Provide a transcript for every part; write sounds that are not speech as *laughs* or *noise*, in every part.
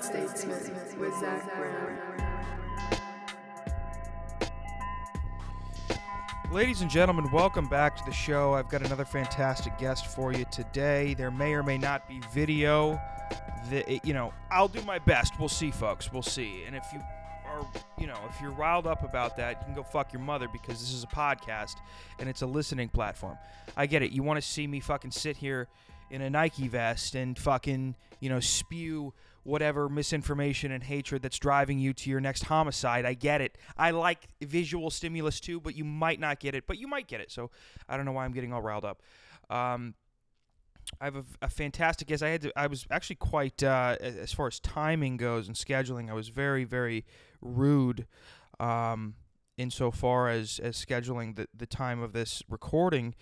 Statesman with Zach Brown. Ladies and gentlemen, welcome back to the show. I've got another fantastic guest for you today. There may or may not be video. The, you know, I'll do my best. We'll see, folks. We'll see. And if you are, you know, if you're riled up about that, you can go fuck your mother because this is a podcast and it's a listening platform. I get it. You want to see me fucking sit here in a Nike vest and fucking, you know, spew whatever misinformation and hatred that's driving you to your next homicide. I get it. I like visual stimulus too, but you might not get it, but you might get it. So I don't know why I'm getting all riled up. Um, I have a, a, fantastic guest. I had to, I was actually quite uh, as far as timing goes and scheduling. I was very very rude um, insofar as as scheduling the the time of this recording.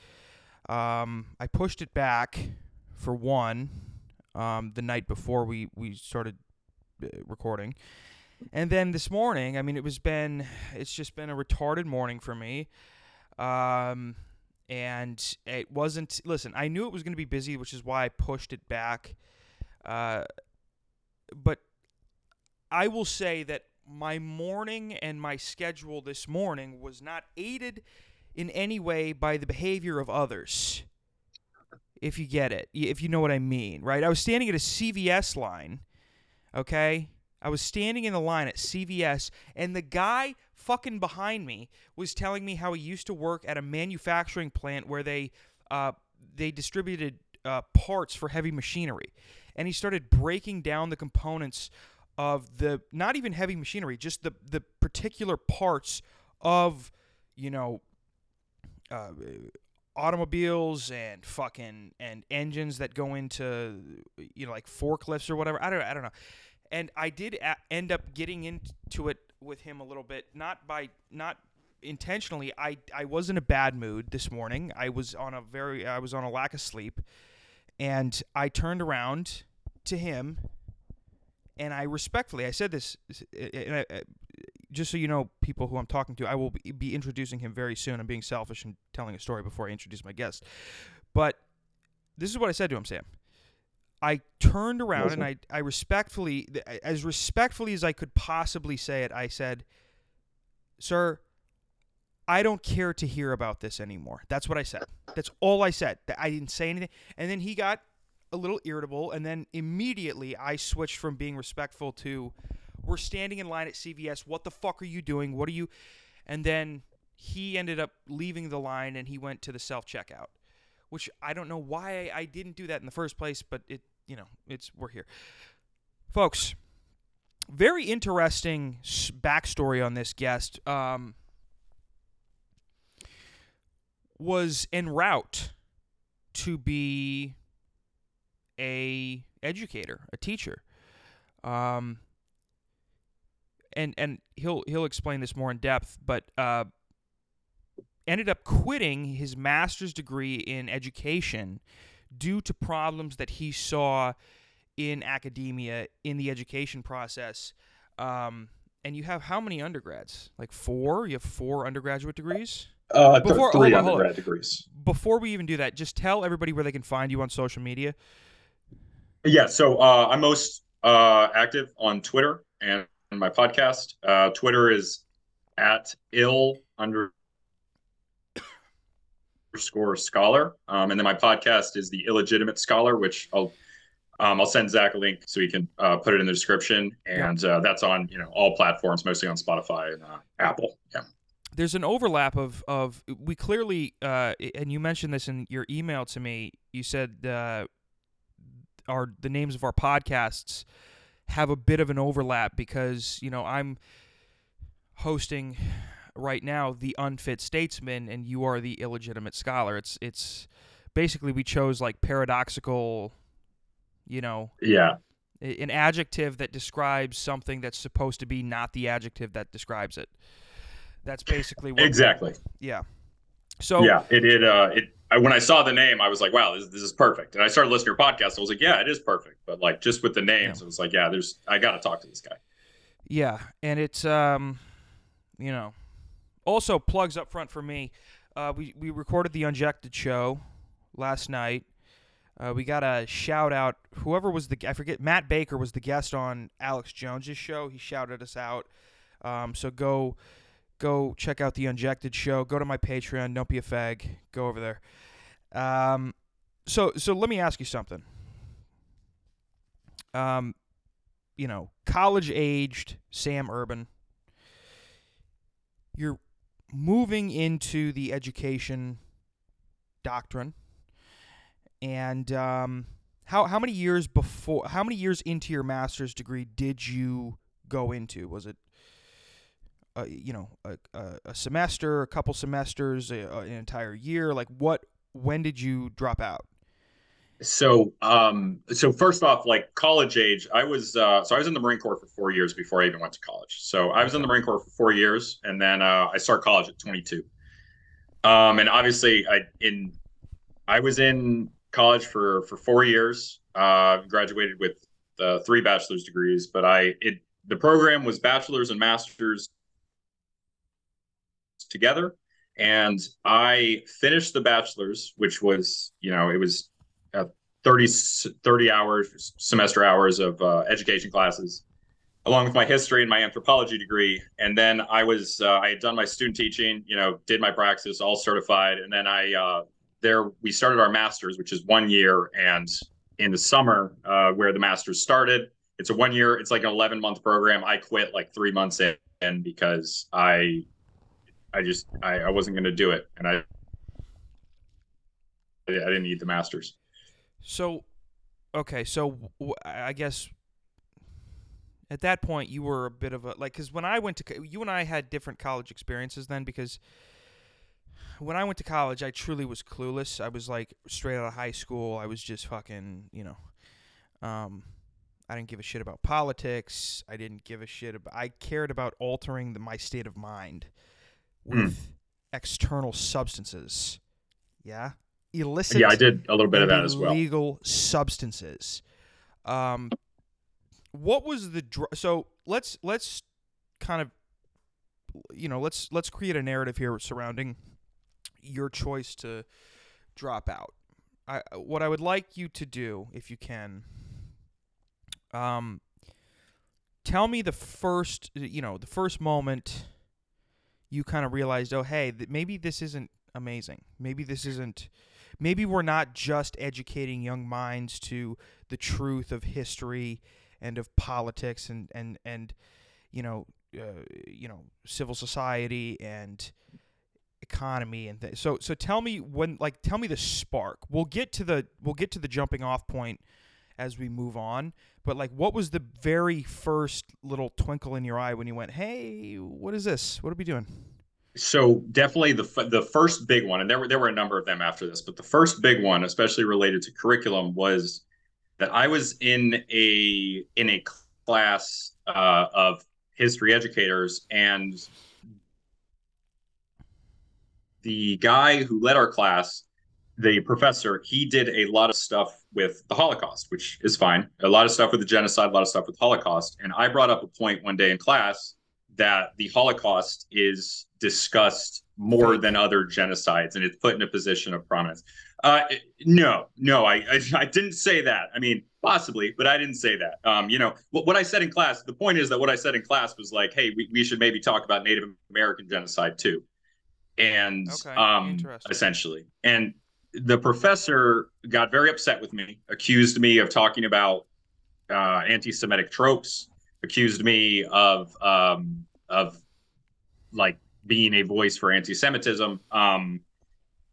Um, I pushed it back for one um, the night before we we started uh, recording. And then this morning, I mean, it was been, it's just been a retarded morning for me. Um, and it wasn't, listen, I knew it was going to be busy, which is why I pushed it back. Uh, but I will say that my morning and my schedule this morning was not aided in any way by the behavior of others if you get it, if you know what I mean, right? I was standing at a CVS line, okay? I was standing in the line at CVS, and the guy fucking behind me was telling me how he used to work at a manufacturing plant where they uh, they distributed uh, parts for heavy machinery, and he started breaking down the components of the not even heavy machinery, just the the particular parts of you know uh, automobiles and fucking and engines that go into you know like forklifts or whatever. I don't I don't know. And I did a- end up getting into it with him a little bit, not by not intentionally. I I was in a bad mood this morning. I was on a very I was on a lack of sleep, and I turned around to him, and I respectfully I said this, and I, just so you know, people who I'm talking to, I will be introducing him very soon. I'm being selfish and telling a story before I introduce my guest. But this is what I said to him, Sam. I turned around and I, I respectfully, as respectfully as I could possibly say it, I said, Sir, I don't care to hear about this anymore. That's what I said. That's all I said. I didn't say anything. And then he got a little irritable. And then immediately I switched from being respectful to, we're standing in line at CVS. What the fuck are you doing? What are you? And then he ended up leaving the line and he went to the self checkout, which I don't know why I, didn't do that in the first place, but it, you know, it's we're here, folks. Very interesting backstory on this guest. Um, was en route to be a educator, a teacher. Um, and and he'll he'll explain this more in depth, but uh, ended up quitting his master's degree in education due to problems that he saw in academia in the education process. Um, and you have how many undergrads? Like four? You have four undergraduate degrees? Uh, th- Before, three undergrad degrees. Before we even do that, just tell everybody where they can find you on social media. Yeah, so uh, I'm most uh, active on Twitter and my podcast. Uh, Twitter is at ill under underscore scholar, um, and then my podcast is the illegitimate scholar, which I'll um, I'll send Zach a link so he can uh, put it in the description, and uh, that's on you know all platforms, mostly on Spotify and uh, Apple. Yeah. There's an overlap of of we clearly, uh, and you mentioned this in your email to me. You said uh, our the names of our podcasts have a bit of an overlap because you know I'm hosting right now the unfit statesman and you are the illegitimate scholar. It's it's basically we chose like paradoxical, you know. Yeah. An adjective that describes something that's supposed to be not the adjective that describes it. That's basically what exactly. yeah. So yeah, it it uh it I, when I saw the name, I was like, wow, this, this is perfect. And I started listening to your podcast. I was like, yeah, it is perfect. But like just with the names, yeah. it was like, yeah, there's I got to talk to this guy. Yeah, and it's um, you know, also plugs up front for me. Uh, we we recorded the Unjected show last night. Uh, we got a shout out. Whoever was the I forget. Matt Baker was the guest on Alex Jones's show. He shouted us out. Um, so go go check out the Unjected show. Go to my Patreon. Don't be a fag. Go over there. Um, so so let me ask you something. Um, you know, college aged Sam Urban. You're moving into the education doctrine, and um, how how many years before? How many years into your master's degree did you go into? Was it uh, you know a, a, semester, a couple semesters, a, an entire year? Like what? When did you drop out? So, um, so first off, like college age, I was uh, so I was in the Marine Corps for four years before I even went to college. So I was in the Marine Corps for four years, and then uh, I started college at 22. Um, and obviously, I in I was in college for for four years. Uh, graduated with uh, three bachelor's degrees, but I it the program was bachelor's and master's together, and I finished the bachelor's, which was you know it was uh, 30, 30 hours semester hours of uh, education classes along with my history and my anthropology degree. And then i was uh, i had done my student teaching you know did my praxis all certified. And then i uh, there we started our masters which is one year. And in the summer uh, where the masters started it's a one year it's like an 11 month program. I quit like three months in because i i just i, I wasn't going to do it and i i didn't need the masters So, okay, so I guess at that point you were a bit of a like because when I went to you and I had different college experiences then because when I went to college I truly was clueless. I was like straight out of high school. I was just fucking you know, um, I didn't give a shit about politics. I didn't give a shit about. I cared about altering the, my state of mind with external substances. Yeah, illicit yeah i did a little bit of that as well Illegal substances. Um, what was the dr- so let's let's kind of you know let's let's create a narrative here surrounding your choice to drop out. I what I would like you to do if you can. Um, tell me the first you know the first moment you kind of realized oh hey th- maybe this isn't amazing. Maybe this isn't maybe we're not just educating young minds to the truth of history and of politics and and and you know uh, you know civil society and economy and th- so so tell me when like tell me the spark. We'll get to the we'll get to the jumping off point as we move on. But like what was the very first little twinkle in your eye when you went hey what is this? What are we doing? So definitely the the first big one, and there were there were a number of them after this, but the first big one, especially related to curriculum, was that I was in a in a class uh, of history educators, and the guy who led our class, the professor, he did a lot of stuff with the Holocaust, which is fine. A lot of stuff with the genocide, a lot of stuff with Holocaust, and I brought up a point one day in class that the Holocaust is discussed more than other genocides and it's put in a position of prominence. Uh, no, no, I, I, I didn't say that. I mean, possibly, but I didn't say that. Um, you know, what, what I said in class, the point is that what I said in class was like, hey, we, we should maybe talk about Native American genocide too. And Okay, um, essentially, and the professor got very upset with me, accused me of talking about uh, anti-Semitic tropes, accused me of um, of like being a voice for anti-Semitism. Um,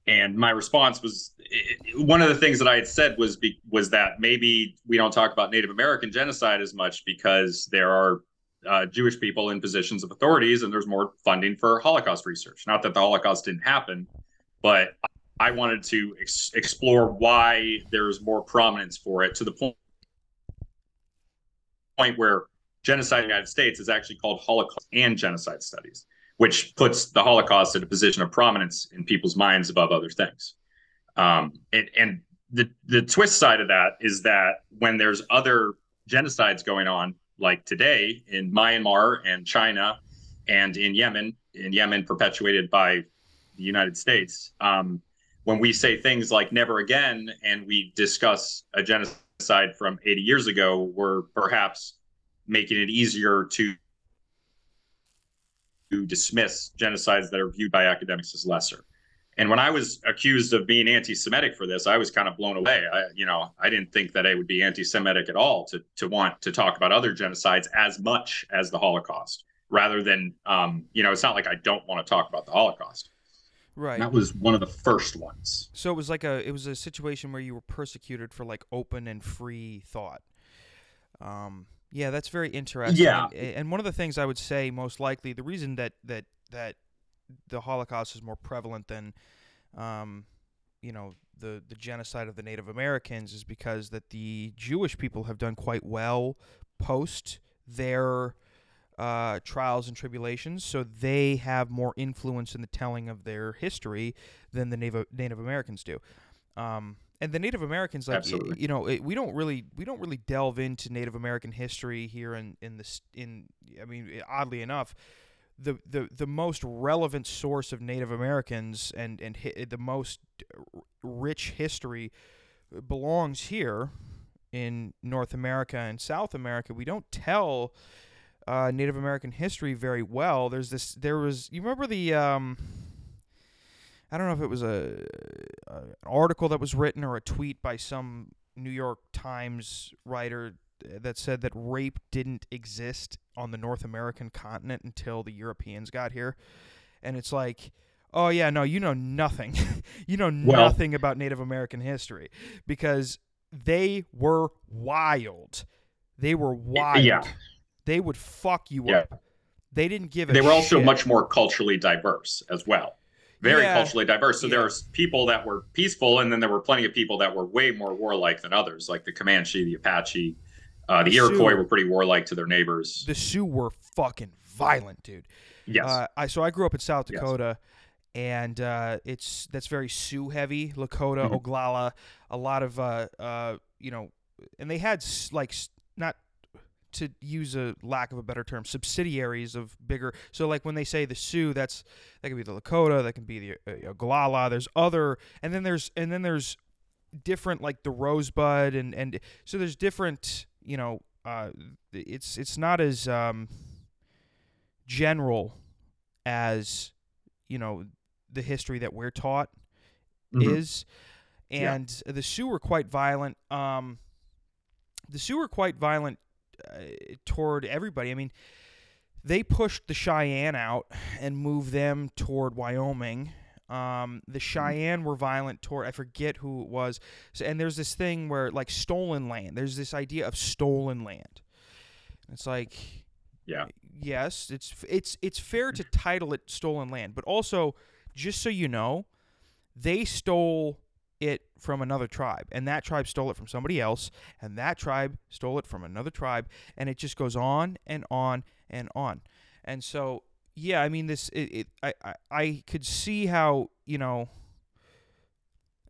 and my response was it, one of the things that I had said was be, was that maybe we don't talk about Native American genocide as much because there are uh, Jewish people in positions of authorities and there's more funding for Holocaust research. Not that the Holocaust didn't happen, but I wanted to ex- explore why there's more prominence for it to the point point where genocide in the United States is actually called Holocaust and genocide studies, which puts the Holocaust in a position of prominence in people's minds above other things. Um, and, and the the twist side of that is that when there's other genocides going on, like today in Myanmar and China, and in Yemen, in Yemen perpetuated by the United States, um, when we say things like never again and we discuss a genocide from 80 years ago, we're perhaps making it easier to to dismiss genocides that are viewed by academics as lesser. And when I was accused of being anti-Semitic for this, I was kind of blown away. I, you know, I didn't think that I would be anti-Semitic at all to to want to talk about other genocides as much as the Holocaust, rather than, um, you know, it's not like I don't want to talk about the Holocaust. Right. That was one of the first ones. So it was like a it was a situation where you were persecuted for like open and free thought. Um, yeah, that's very interesting. Yeah. And, and one of the things I would say most likely the reason that that that the Holocaust is more prevalent than um, you know the the genocide of the Native Americans is because that the Jewish people have done quite well post their uh, trials and tribulations, so they have more influence in the telling of their history than the Native Native Americans do. Um, and the Native Americans, like Absolutely. you know, it, we don't really we don't really delve into Native American history here in in this in. I mean, oddly enough, the the the most relevant source of Native Americans and and hi- the most rich history belongs here in North America and South America. We don't tell uh, Native American history very well. There's this. There was. You remember the. Um, I don't know if it was a, a an article that was written or a tweet by some New York Times writer that said that rape didn't exist on the North American continent until the Europeans got here, and it's like. Oh yeah, no, you know nothing. *laughs* you know Well- nothing about Native American history because they were wild. They were wild. Yeah. They would fuck you Yeah. up. They didn't give a They were also shit. much more culturally diverse as well. Very Yeah. culturally diverse. So Yeah. there were people that were peaceful, and then there were plenty of people that were way more warlike than others, like the Comanche, the Apache. Uh, the The Iroquois Sioux. were pretty warlike to their neighbors. the Sioux were fucking violent, dude. yes. Uh, I so I grew up in South Yes. Dakota, and uh, it's that's very Sioux heavy. Lakota, Mhm. Oglala, a lot of uh, uh, you know, and they had like to use a lack of a better term, subsidiaries of bigger. So like when they say the Sioux, that's that could be the Lakota, that can be the uh, Oglala. There's other, and then there's and then there's different like the Rosebud, and and so there's different. You know, uh, it's it's not as um, general as you know the history that we're taught Mhm. is Yeah. and the Sioux were quite violent um the Sioux were quite violent uh, toward everybody i mean they pushed the Cheyenne out and moved them toward Wyoming. Um, the Cheyenne were violent toward I forget who it was. So, and there's this thing where like stolen land. There's this idea of stolen land. It's like Yeah. yes, it's it's it's fair to title it stolen land, but also just so you know, they stole it from another tribe, and that tribe stole it from somebody else, and that tribe stole it from another tribe, and it just goes on and on and on. And so, yeah, I mean, this it, it I, I I could see how you know.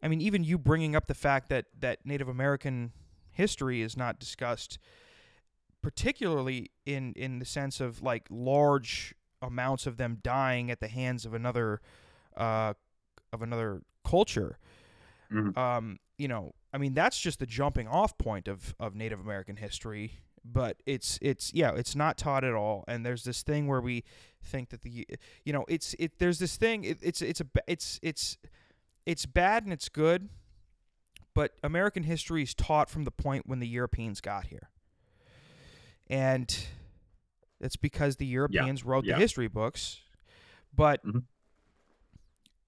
I mean, even you bringing up the fact that that Native American history is not discussed particularly in in the sense of like large amounts of them dying at the hands of another uh of another culture Mhm. um you know i mean that's just the jumping off point of of native american history but it's it's yeah it's not taught at all and there's this thing where we think that the you know it's it there's this thing it, it's it's a it's it's it's bad and it's good but american history is taught from the point when the europeans got here and it's because the Europeans wrote yeah. the history books. But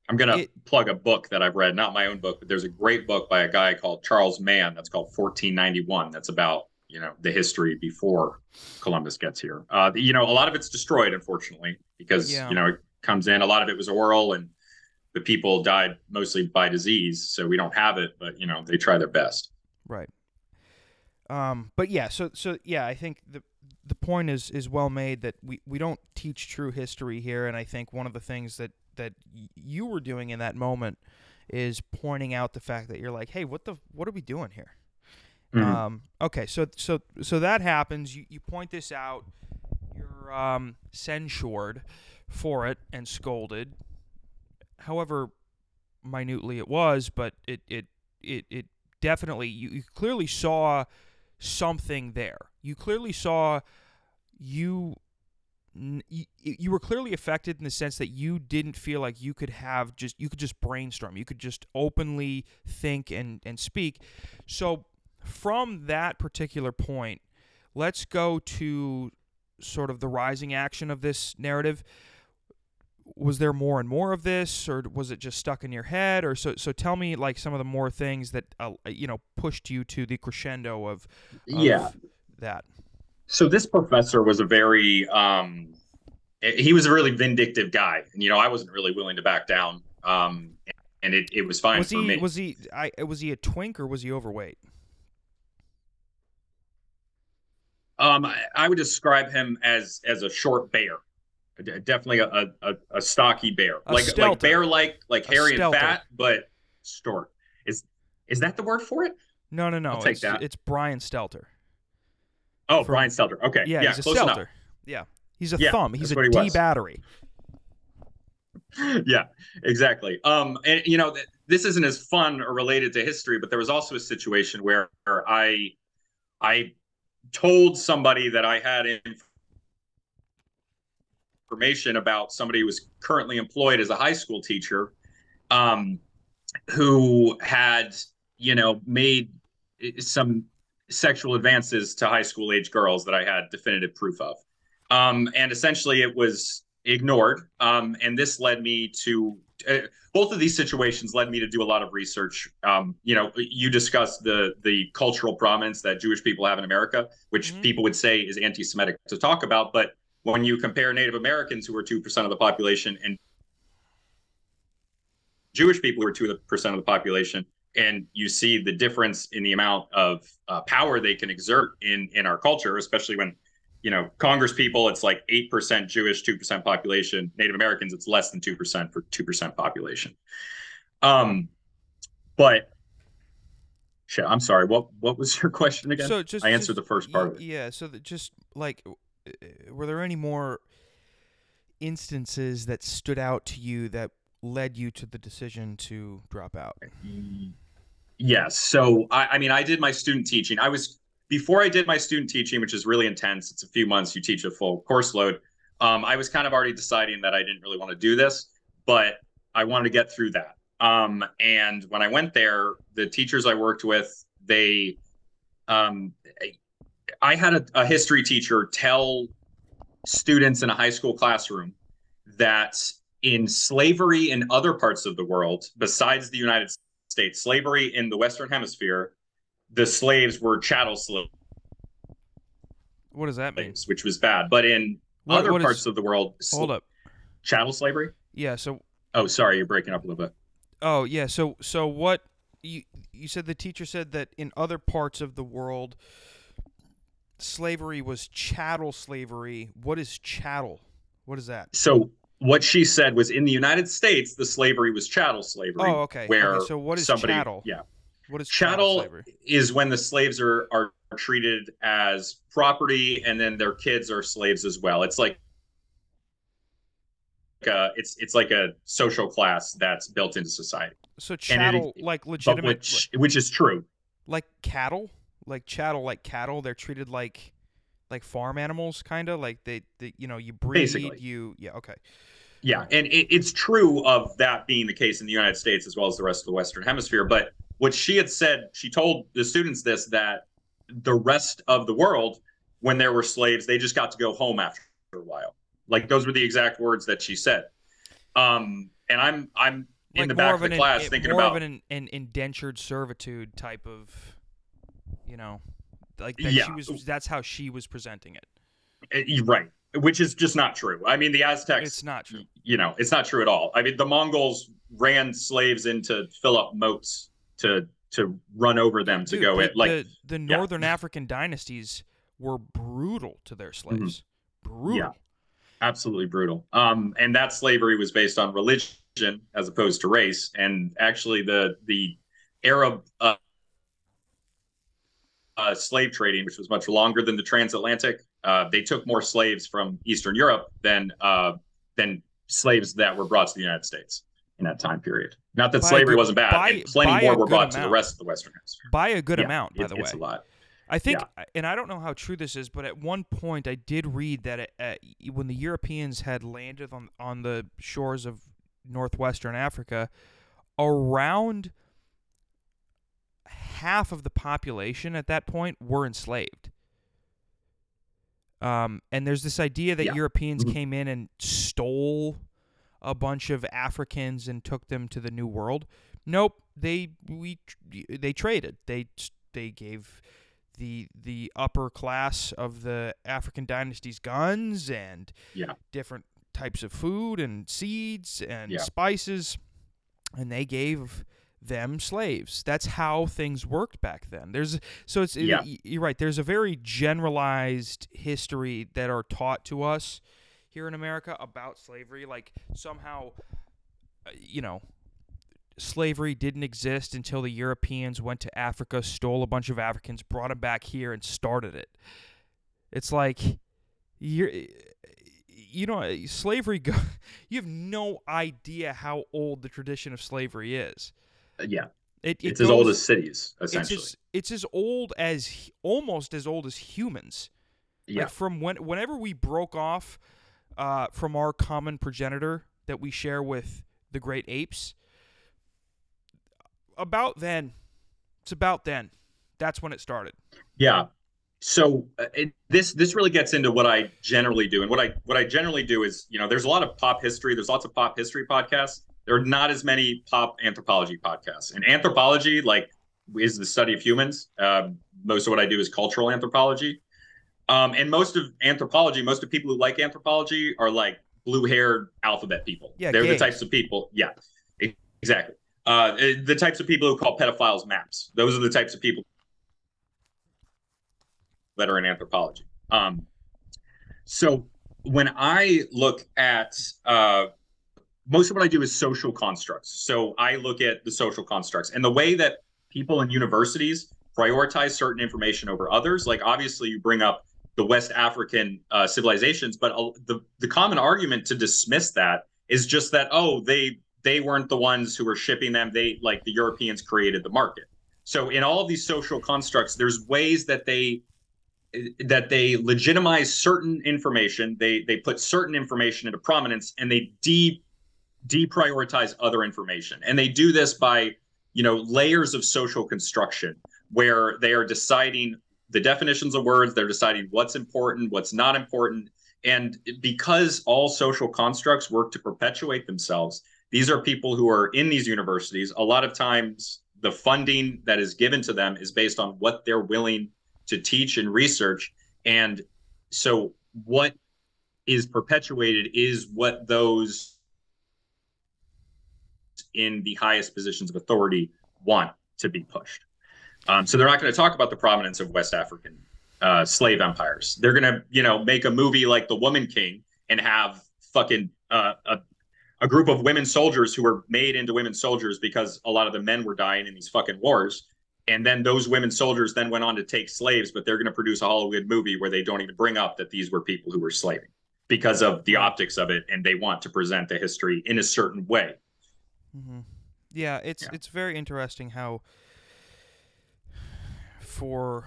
I'm gonna It- plug a book that I've read, not my own book, but there's a great book by a guy called Charles Mann that's called 1491. That's about you know the history before Columbus gets here. Uh, you know, a lot of it's destroyed, unfortunately, because Yeah. you know it comes in. A lot of it was oral, and the people died mostly by disease, so we don't have it. But you know, they try their best. right. Um, but yeah, so so yeah, I think the the point is is well made that we, we don't teach true history here, and I think one of the things that that you were doing in that moment is pointing out the fact that you're like, hey, what the what are we doing here? Mhm. Um, okay, so so so that happens. You you point this out. You're um, censured for it and scolded. However, minutely it was, but it it it, it definitely you, you clearly saw something there. You clearly saw you you, you were clearly affected in the sense that you didn't feel like you could have just you could just brainstorm. You could just openly think and and speak. So from that particular point let's go to sort of the rising action of this narrative. Was there more and more of this or was it just stuck in your head? Or so so tell me like some of the more things that uh, you know pushed you to the crescendo of, of yeah. that so this professor was a very um he was a really vindictive guy. And you know i wasn't really willing to back down um and it, it was fine was for he me. was he I, was he a twink or was he overweight? Um I, I would describe him as as a short bear. Definitely a, a a stocky bear. A like stelter. like bear like like hairy and fat but short. Is is that the word for it? No no no. I'll take it's, that. it's brian stelter oh From- brian stelter. Okay. Yeah, yeah, he's a stelter enough. Yeah. He's a Yeah, thumb. He's a he d was. battery. *laughs* Yeah, exactly. Um, and you know, th- this isn't as fun or related to history, but there was also a situation where I, I told somebody that I had information about somebody who was currently employed as a high school teacher, um, who had, you know, made some sexual advances to high school age girls that I had definitive proof of. Um, and essentially, it was ignored. Um, and this led me to uh, both of these situations led me to do a lot of research. Um, you know, you discussed the the cultural prominence that Jewish people have in America, which Mhm. people would say is anti-Semitic to talk about. But when you compare Native Americans, who are two percent of the population, and Jewish people, who are two percent of the population, and you see the difference in the amount of uh, power they can exert in in our culture, especially when you know, Congress people, it's like 8% Jewish, 2% population. Native Americans, it's less than 2% for 2% population. Um, but shit, I'm sorry. What what was your *laughs* question again? so just I answered just- the first part of it. yeah so just like uh, were there any more instances that stood out to you that led you to the decision to drop out Yes. So I, I mean, I did my student teaching. I was before I did my student teaching, which is really intense. It's a few months. You teach a full course load. Um, I was kind of already deciding that I didn't really want to do this, but I wanted to get through that. Um, and when I went there, the teachers I worked with, they, um, I had a, a history teacher tell students in a high school classroom that in slavery in other parts of the world, besides the United States, slavery in the Western Hemisphere, the slaves were chattel slaves, what does that mean which was bad. But in What- other what is- parts of the world, sl- hold up chattel slavery. yeah so Oh, sorry, you're breaking up a little bit. Oh yeah, so so what you you said the teacher said that in other parts of the world slavery was chattel slavery. What is chattel? What is that? So what she said was in the United States, the slavery was chattel slavery. Oh, okay. Where okay, so what is somebody, chattel? Yeah, What is chattel slavery? is when the slaves are are treated as property, and then their kids are slaves as well. It's like uh, it's it's like a social class that's built into society, So and it- chattel like legitimate which which is true. like cattle? Like chattel like cattle, they're treated like like farm animals kind of like they, they you know you breed Basically. you yeah okay Yeah, and it, it's true of that being the case in the United States as well as the rest of the Western Hemisphere. But what she had said, she told the students this that the rest of the world, when there were slaves, they just got to go home after a while. Like those were the exact words that she said. Um, and I'm I'm in like the back of the an, class in- thinking more about of an, an indentured servitude type of you know like that Yeah. she was that's how she was presenting it Uh, you're right, which is just not true. I mean, the Aztecs, it's not true you know, it's not true at all. I mean, the Mongols ran slaves in to fill up moats to to run over them to go the, in. Like the, the yeah. northern african dynasties were brutal to their slaves brutal Mm-hmm. Yeah. absolutely brutal. Um, and that slavery was based on religion as opposed to race. And actually, the the Arab uh, uh, slave trading, which was much longer than the transatlantic, uh, they took more slaves from Eastern Europe than uh, than slaves that were brought to the United States. in that time period. Not that By slavery good- wasn't bad. by- plenty more were brought to the rest of the Western Hemisphere. by a good Yeah, amount, by it's, the way. it's a lot. I think, and I don't know how true this is, but at one point I did read that it, uh, when the Europeans had landed on on the shores of northwestern Africa, around half of the population at that point were enslaved. Um, and there's this idea that Yeah. Europeans Mhm. came in and stole a bunch of Africans and took them to the New World. Nope, they we they traded. They they gave the the upper class of the African dynasties guns and Yeah. different types of food and seeds and Yeah. spices, and they gave them slaves. That's how things worked back then. There's so it's Yeah. you're right. There's a very generalized history that are taught to us here in America about slavery. Like somehow, uh, you know, slavery didn't exist until the Europeans went to Africa, stole a bunch of Africans, brought them back here, and started it. It's like you're, you know, slavery. Go, *laughs* you have no idea how old the tradition of slavery is. Yeah, It, it it's as old as cities, it's essentially. as, it's as old as almost as old as humans. yeah, Like from when whenever we broke off uh, from our common progenitor that we share with the great apes, about then, it's about then. That's when it started. yeah. So uh, it, this this really gets into what I generally do, and what I what I generally do is, you know, there's a lot of pop history. There's lots of pop history podcasts. There are not as many pop anthropology podcasts. And anthropology, like, is the study of humans. Um, most of what I do is cultural anthropology. Um, and most of anthropology, most of people who like anthropology are like blue-haired alphabet people. Yeah, they're gays. the types of people. Yeah, exactly. Uh, the types of people who call pedophiles maps. Those are the types of people that are in anthropology. Um, so when I look at uh, most of what I do is social constructs. So I look at the social constructs and the way that people in universities prioritize certain information over others. Like obviously, you bring up the West African uh, civilizations, but uh, the the common argument to dismiss that is just that oh they they weren't the ones who were shipping them. They like the Europeans created the market. So in all of these social constructs, there's ways that they that they legitimize certain information. They they put certain information into prominence, and they de deprioritize other information. And they do this by you know layers of social construction where they are deciding the definitions of words. They're deciding what's important, what's not important. And because all social constructs work to perpetuate themselves, these are people who are in these universities. A lot of times, the funding that is given to them is based on what they're willing to teach and research. And so, what is perpetuated is what those in the highest positions of authority want to be pushed. Um, so they're not going to talk about the prominence of West African uh, slave empires. They're going to, you know, make a movie like The Woman King and have fucking uh, a a group of women soldiers who were made into women soldiers because a lot of the men were dying in these fucking wars. And then those women soldiers then went on to take slaves, but they're going to produce a Hollywood movie where they don't even bring up that these were people who were slaving because of the optics of it, and they want to present the history in a certain way. Mm-hmm. Yeah, it's Yeah. it's very interesting how, for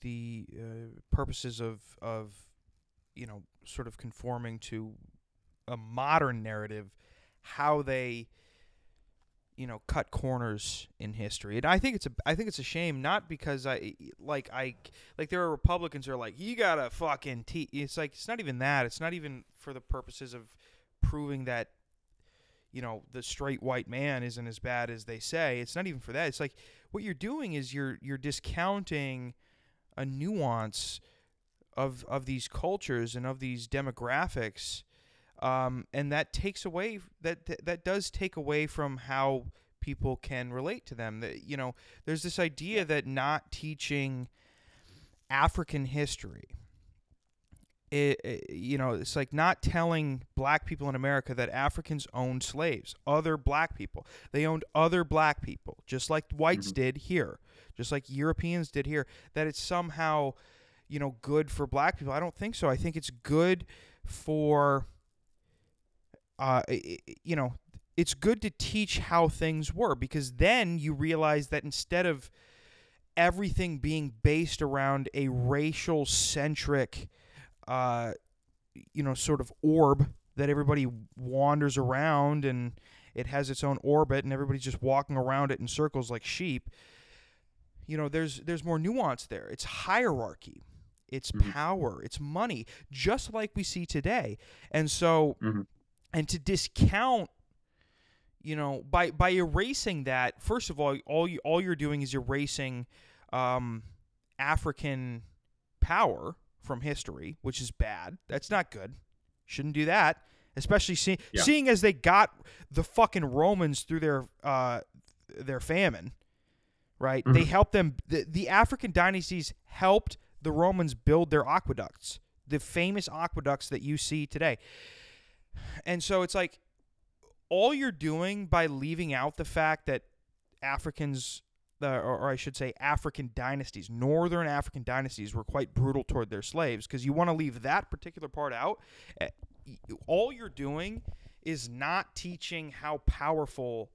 the uh, purposes of of, you know, sort of conforming to a modern narrative, how they, you know, cut corners in history. And I think it's a I think it's a shame, not because I like I like there are Republicans who are like you gotta fucking te-. It's like it's not even that. It's not even for the purposes of proving that you know the straight white man isn't as bad as they say. It's not even for that. It's like what you're doing is you're you're discounting a nuance of of these cultures and of these demographics um, and that takes away that, that that does take away from how people can relate to them. That you know there's this idea that not teaching african history it, it- you know, it's like not telling black people in America that Africans owned slaves, other black people. They owned other black people, just like whites Mhm. did here, just like Europeans did here. That it's somehow, you know, good for black people. I don't think so. I think it's good for, uh, you know, it's good to teach how things were because then you realize that instead of everything being based around a racial centric uh, you know sort of orb that everybody wanders around and it has its own orbit and everybody's just walking around it in circles like sheep you know there's there's more nuance there. It's hierarchy. It's Mhm. power. It's money just like we see today. And so Mhm. and to discount you know by by erasing that first of all all you all you're doing is erasing um african power from history which is bad that's not good shouldn't do that especially see, Yeah. seeing as they got the fucking romans through their uh their famine right they Mhm. helped them the, the african dynasties helped the romans build their aqueducts the famous aqueducts that you see today and so it's like all you're doing by leaving out the fact that Africans, uh, or, or I should say, African dynasties, northern African dynasties, were quite brutal toward their slaves, because you want to leave that particular part out. eh, All you're doing is not teaching how powerful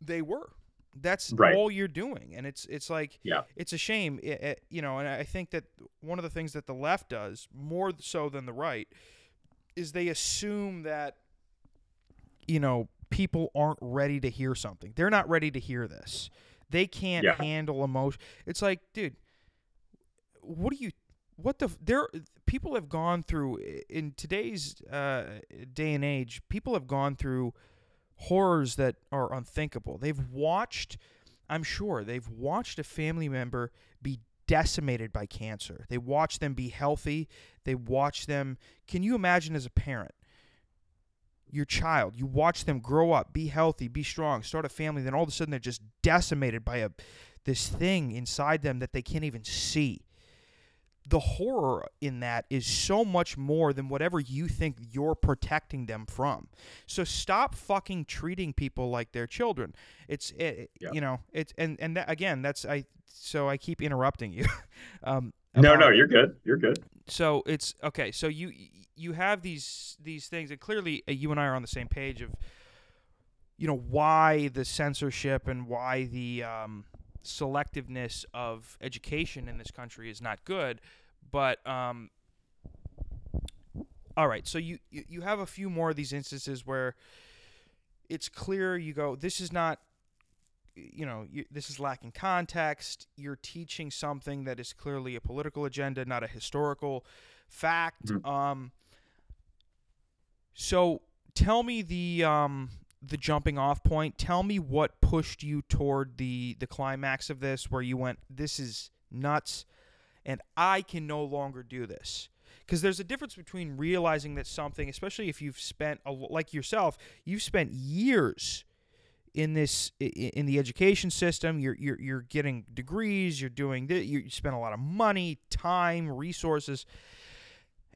they were. That's Right. all you're doing, and it's it's like Yeah. it's a shame, i- i- you know. And I think that one of the things that the left does more so than the right is they assume that you know people aren't ready to hear something. They're not ready to hear this. They can't Yeah. handle emotion. It's like, dude, what do you what the there people have gone through in today's uh, day and age people have gone through horrors that are unthinkable they've watched i'm sure they've watched a family member be decimated by cancer they watch them be healthy they watch them can you imagine as a parent your child you watch them grow up be healthy be strong start a family then all of a sudden they're just decimated by a this thing inside them that they can't even see the horror in that is so much more than whatever you think you're protecting them from. So stop fucking treating people like they're children. It's it, Yeah. you know it's and and that, again that's I so I keep interrupting you. *laughs* um, No, no, you're good. You're good. So it's okay so you you have these these things and clearly uh, you and i are on the same page of you know why the censorship and why the um, selectiveness of education in this country is not good but um, all right so you you you have a few more of these instances where it's clear you go this is not you know you, this is lacking context. You're teaching something that is clearly a political agenda not a historical fact. Mhm. um so tell me the um the jumping off point. Tell me what pushed you toward the the climax of this where you went this is nuts and i can no longer do this. Because there's a difference between realizing that something especially if you've spent a, like yourself you've spent years in this in the education system you're you're, you're getting degrees you're doing this you spend a lot of money time resources.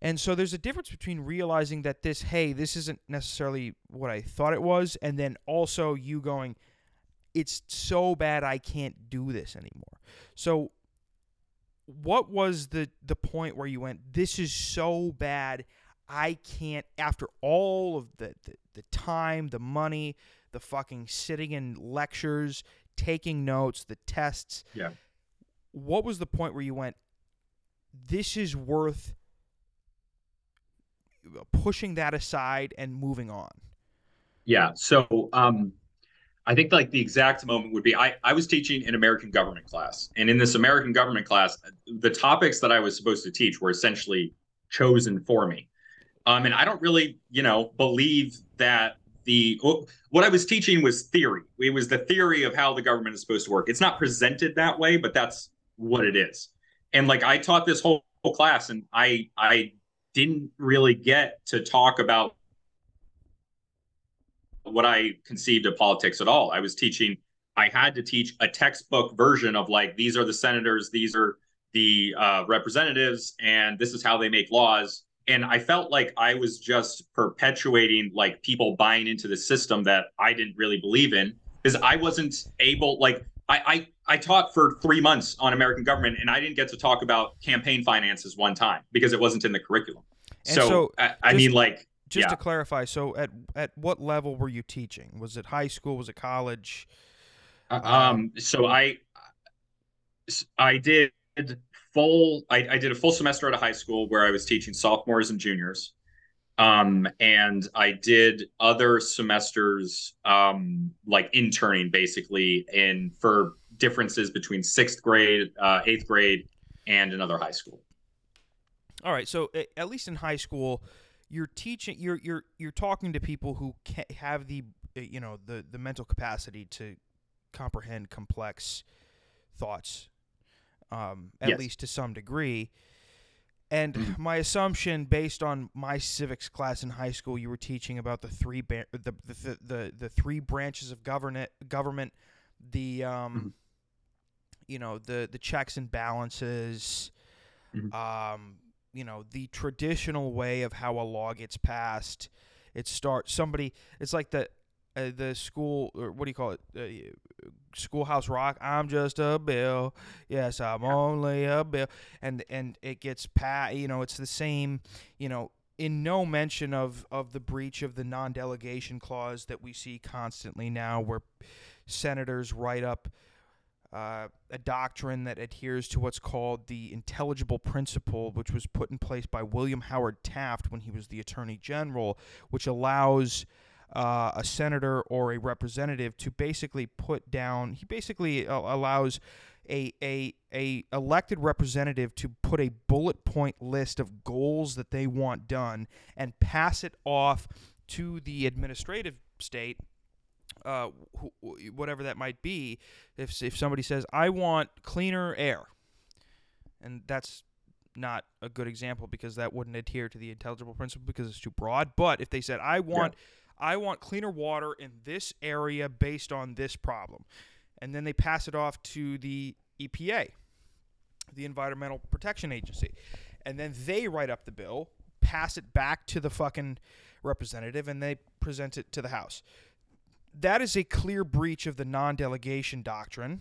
And so there's a difference between realizing that this hey this isn't necessarily what i thought it was and then also you going it's so bad i can't do this anymore. So what was the the point where you went this is so bad i can't after all of the the, the time the money the fucking sitting in lectures taking notes the tests Yeah. what was the point where you went this is worth pushing that aside and moving on Yeah. So um, I think like the exact moment would be I, I was teaching an American government class. And in this American government class, the topics that I was supposed to teach were essentially chosen for me. Um, and I don't really, you know, believe that the what I was teaching was theory. It was the theory of how the government is supposed to work. It's not presented that way, but that's what it is. And like I taught this whole, whole class and I I didn't really get to talk about what I conceived of politics at all. I was teaching, I had to teach a textbook version of like, these are the senators, these are the uh, representatives, and this is how they make laws. And I felt like I was just perpetuating like people buying into the system that I didn't really believe in because I wasn't able, like, I, I I taught for three months on American government, and I didn't get to talk about campaign finances one time because it wasn't in the curriculum. And So, so I, I just- mean, like, just Yeah. to clarify, so at at what level were you teaching? Was it high school? Was it college? Uh, Um, so I, I did full. I, I did a full semester at a high school where I was teaching sophomores and juniors, um, and I did other semesters, um, like interning basically in for differences between sixth grade, uh, eighth grade, and another high school. All right, so at least in high school, you're teaching, you're you're you're talking to people who have the uh, you know the the mental capacity to comprehend complex thoughts, um, at Yes. least to some degree. And Mhm. my assumption, based on my civics class in high school, you were teaching about the three ba- the, the the the the three branches of government government, the um, Mhm. you know the the checks and balances, Mhm. um, you know the traditional way of how a law gets passed. It starts somebody. It's like the uh, the school or what do you call it? Uh, schoolhouse rock. I'm just a bill. Yes, I'm only a bill. And and it gets pat. You know, it's the same. You know, in no mention of of the breach of the non-delegation clause that we see constantly now, where senators write up uh, a doctrine that adheres to what's called the intelligible principle, which was put in place by William Howard Taft when he was the Attorney General, which allows uh, a senator or a representative to basically put down. He basically uh, allows a, a a elected representative to put a bullet point list of goals that they want done and pass it off to the administrative state uh, wh- wh- whatever that might be. If if somebody says, "I want cleaner air," and that's not a good example because that wouldn't adhere to the intelligible principle because it's too broad. But if they said, "I want, I want cleaner water in this area based on this problem," and then they pass it off to the EPA, the Environmental Protection Agency, and then they write up the bill, pass it back to the fucking representative, and they present it to the House. That is a clear breach of the non-delegation doctrine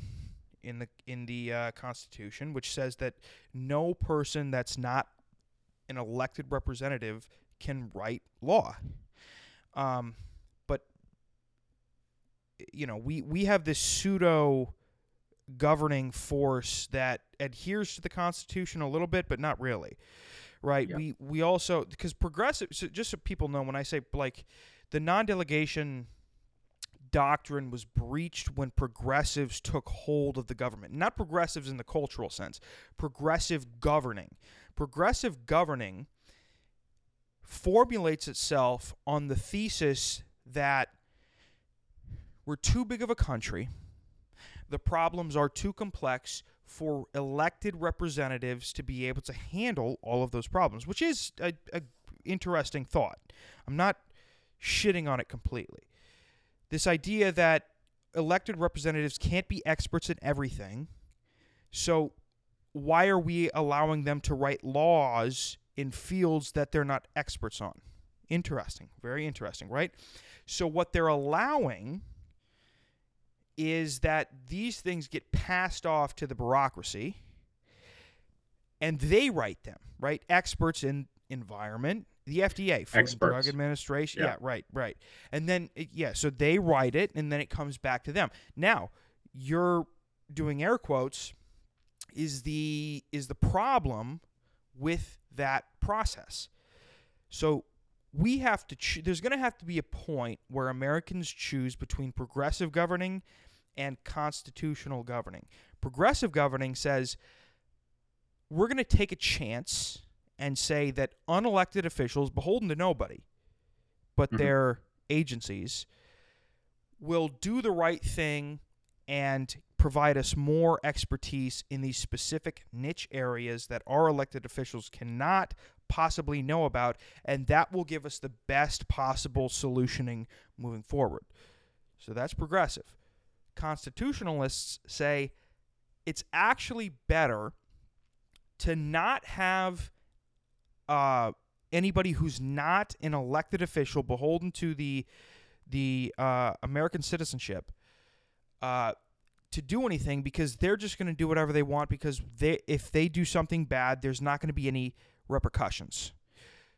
in the in the uh, Constitution, which says that no person that's not an elected representative can write law. Um, but you know, we we have this pseudo governing force that adheres to the Constitution a little bit, but not really. Right? Yeah. We we also because progressive. So just so people know, when I say like the non-delegation doctrine was breached when progressives took hold of the government. Not progressives in the cultural sense, progressive governing. Progressive governing formulates itself on the thesis that we're too big of a country, the problems are too complex for elected representatives to be able to handle all of those problems, which is a, a interesting thought. I'm not shitting on it completely this idea that elected representatives can't be experts in everything. So why are we allowing them to write laws in fields that they're not experts on? Interesting. Very interesting, right? So what they're allowing is that these things get passed off to the bureaucracy and they write them, right? Experts in environment, the FDA, Food and Drug Administration. Yeah. Yeah, right, right. And then yeah, so they write it and then it comes back to them. Now, you're doing air quotes is the is the problem with that process. So we have to choo- there's going to have to be a point where Americans choose between progressive governing and constitutional governing. Progressive governing says we're going to take a chance and say that unelected officials beholden to nobody but Mhm. their agencies will do the right thing and provide us more expertise in these specific niche areas that our elected officials cannot possibly know about and that will give us the best possible solutioning moving forward. So that's progressive. Constitutionalists say it's actually better to not have uh, anybody who's not an elected official beholden to the the uh, American citizenship uh, to do anything because they're just going to do whatever they want because they if they do something bad, there's not going to be any repercussions.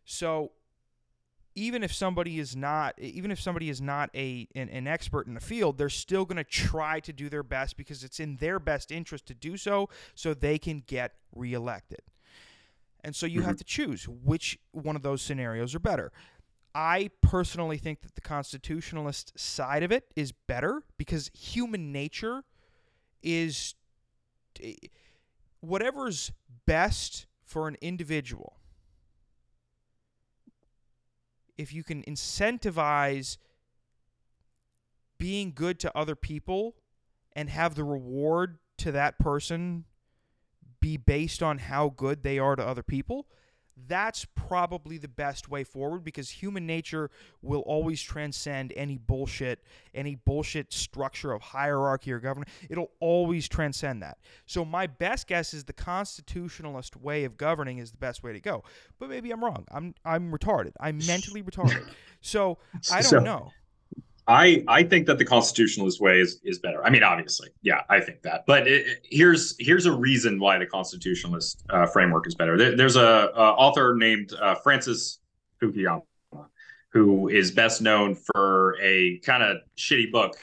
So even if somebody is not even if somebody is not a an, an expert in the field they're still going to try to do their best because it's in their best interest to do so so they can get reelected. And so you have mm-hmm. to choose which one of those scenarios are better. I personally think that the constitutionalist side of it is better because human nature is eh, whatever's best for an individual. If you can incentivize being good to other people and have the reward to that person be based on how good they are to other people, that's probably the best way forward because human nature will always transcend any bullshit, any bullshit structure of hierarchy or government. It'll always transcend that. So my best guess is the constitutionalist way of governing is the best way to go. But maybe I'm wrong. I'm I'm retarded. I'm *laughs* mentally retarded. So *laughs* I don't So- know. I I think that the constitutionalist way is is better. I mean, obviously, yeah, I think that. But it, it- here's here's a reason why the constitutionalist uh, framework is better. There, there's a, a author named uh, Francis Fukuyama who is best known for a kind of shitty book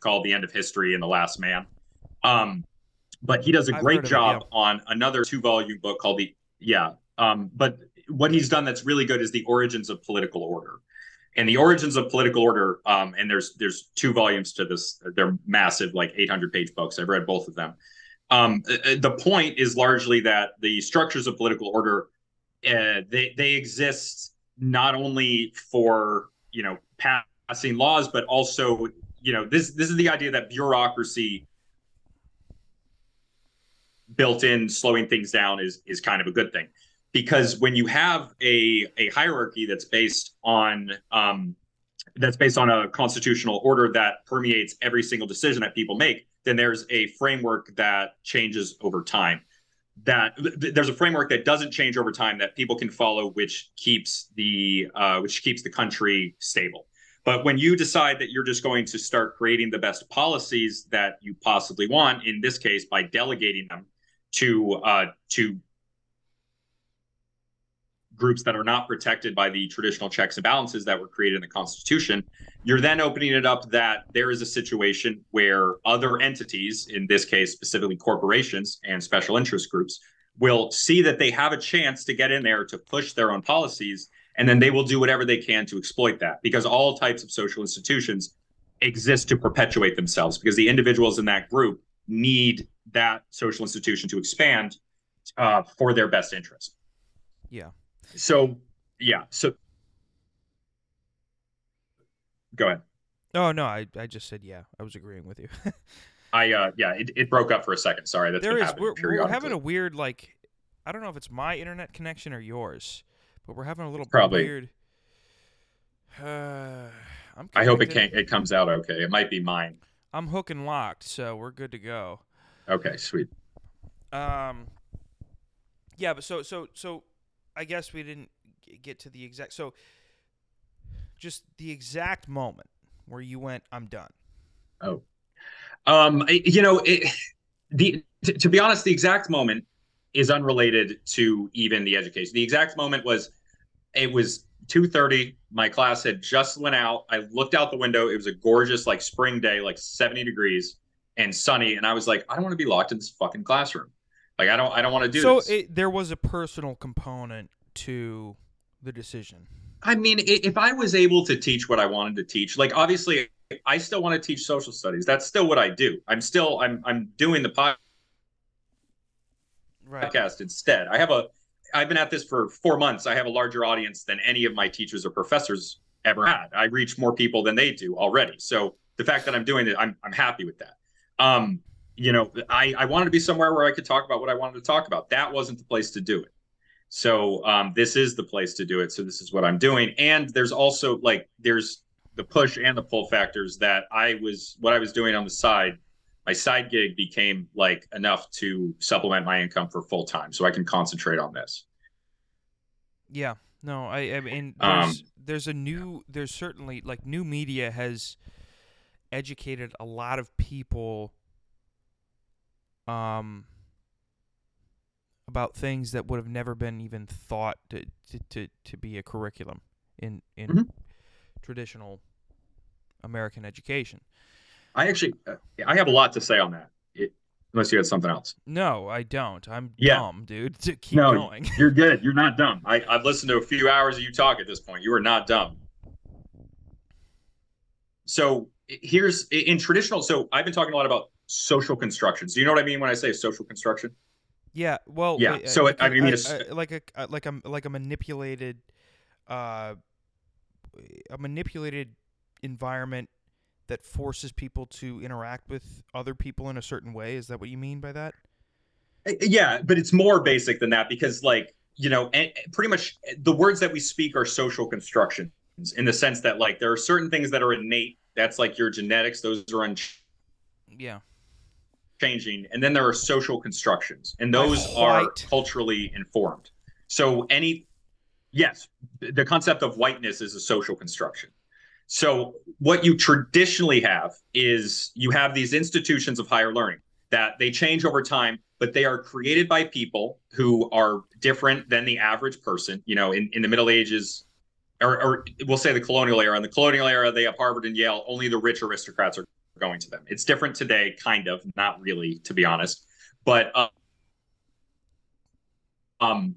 called "The End of History and the Last Man." Um, but he does a I've great of it, job yeah. on another two volume book called the yeah. Um, but what he's done that's really good is the origins of political order and the origins of political order um, and there's there's two volumes to this. They're massive like 800 page books. I've read both of them. Um, uh, uh, the point is largely that the structures of political order uh, they they exist not only for you know passing laws but also you know this this is the idea that bureaucracy built in slowing things down is is kind of a good thing because when you have a a hierarchy that's based on um, that's based on a constitutional order that permeates every single decision that people make, then there's a framework that changes over time. That th- there's a framework that doesn't change over time that people can follow, which keeps the uh, which keeps the country stable. But when you decide that you're just going to start creating the best policies that you possibly want, in this case by delegating them to uh, to groups that are not protected by the traditional checks and balances that were created in the Constitution, you're then opening it up that there is a situation where other entities, in this case specifically corporations and special interest groups, will see that they have a chance to get in there to push their own policies, and then they will do whatever they can to exploit that because all types of social institutions exist to perpetuate themselves because the individuals in that group need that social institution to expand uh, for their best interest. Yeah. So yeah, so go ahead. Oh no, I, I just said yeah. I was agreeing with you. *laughs* I uh yeah, it, it broke up for a second. Sorry, that's there been is we're, we're having a weird like I don't know if it's my internet connection or yours, but we're having a little Probably. weird. Uh, *sighs* I'm I hope it can it comes out okay. It might be mine. I'm hook and locked, so we're good to go. Okay, sweet. Um, yeah, but so so so, I guess we didn't get to the exact. So, just the exact moment where you went, "I'm done." Oh, um, you know, it, the to be honest, the exact moment is unrelated to even the education. The exact moment was, it was two thirty. My class had just went out. I looked out the window. It was a gorgeous, like spring day, like seventy degrees and sunny. And I was like, I don't want to be locked in this fucking classroom. Like, I don't, I don't want to do so this. it, there was a personal component to the decision. I mean, if I was able to teach what I wanted to teach, like obviously, I still want to teach social studies. That's still what I do. I'm still, I'm, I'm doing the podcast. Right. instead. I have a I've been at this for 4 months. I have a larger audience than any of my teachers or professors ever had. I reach more people than they do already. So the fact that I'm doing it, I'm I'm happy with that. Um, you know, I I wanted to be somewhere where I could talk about what I wanted to talk about. That wasn't the place to do it. So um, this is the place to do it. So this is what I'm doing. And there's also like there's the push and the pull factors that I was what I was doing on the side my side gig became like enough to supplement my income for full time so i can concentrate on this Yeah. No, I, I mean, Um, there's, there's a new, there's certainly like new media has educated a lot of people, um, about things that would have never been even thought to to, to, to be a curriculum in in Mhm. traditional American education. I actually, uh, I have a lot to say on that. It, unless you had something else. No, I don't. I'm Yeah. dumb, dude. *laughs* To keep No, going. *laughs* You're good. You're not dumb. I, I've listened to a few hours of you talk at this point. You are not dumb. So here's in traditional. So I've been talking a lot about social constructions. Do you know what I mean when I say social construction? Yeah, well, Yeah, uh, so it- I mean, a- it's- like a uh, like a like a manipulated, uh, a manipulated environment that forces people to interact with other people in a certain way. Is that what you mean by that? Uh, Yeah, but it's more basic than that because, like, you know, and and pretty much the words that we speak are social constructions in the sense that, like, there are certain things that are innate. That's like your genetics; those are unchanged. Yeah. Unchanging, and then there are social constructions, and those are culturally informed. So, any yes, the concept of whiteness is a social construction. So, what you traditionally have is you have these institutions of higher learning that they change over time, but they are created by people who are different than the average person. You know, in, in the Middle Ages, or, or we'll say the colonial era. In the colonial era, they have Harvard and Yale. Only the rich aristocrats are going to them. It's different today, kind of, not really, to be honest. But uh, um,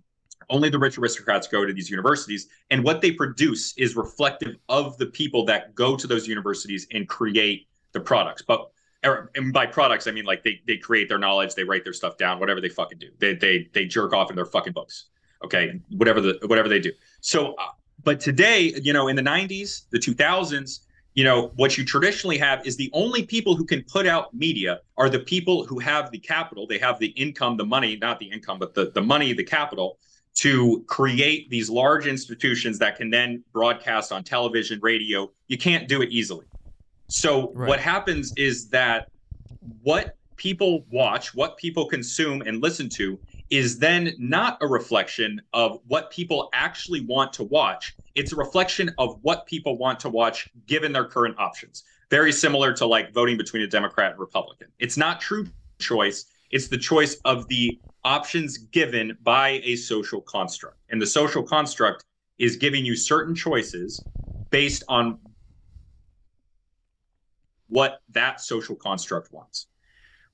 only the rich aristocrats go to these universities, and what they produce is reflective of the people that go to those universities and create the products. But and by products, I mean like they they create their knowledge, they write their stuff down, whatever they fucking do. They they they jerk off in their fucking books. Okay, whatever the whatever they do. So, uh, but today, you know, in the '90s, the 2000s, you know, what you traditionally have is the only people who can put out media are the people who have the capital. They have the income, the money, not the income, but the the money, the capital to create these large institutions that can then broadcast on television, radio. You can't do it easily. So Right. what happens is that what people watch, what people consume and listen to is then not a reflection of what people actually want to watch. It's a reflection of what people want to watch given their current options. Very similar to like voting between a Democrat and Republican. It's not true choice, it's the choice of the options given by a social construct. And the social construct is giving you certain choices based on what that social construct wants.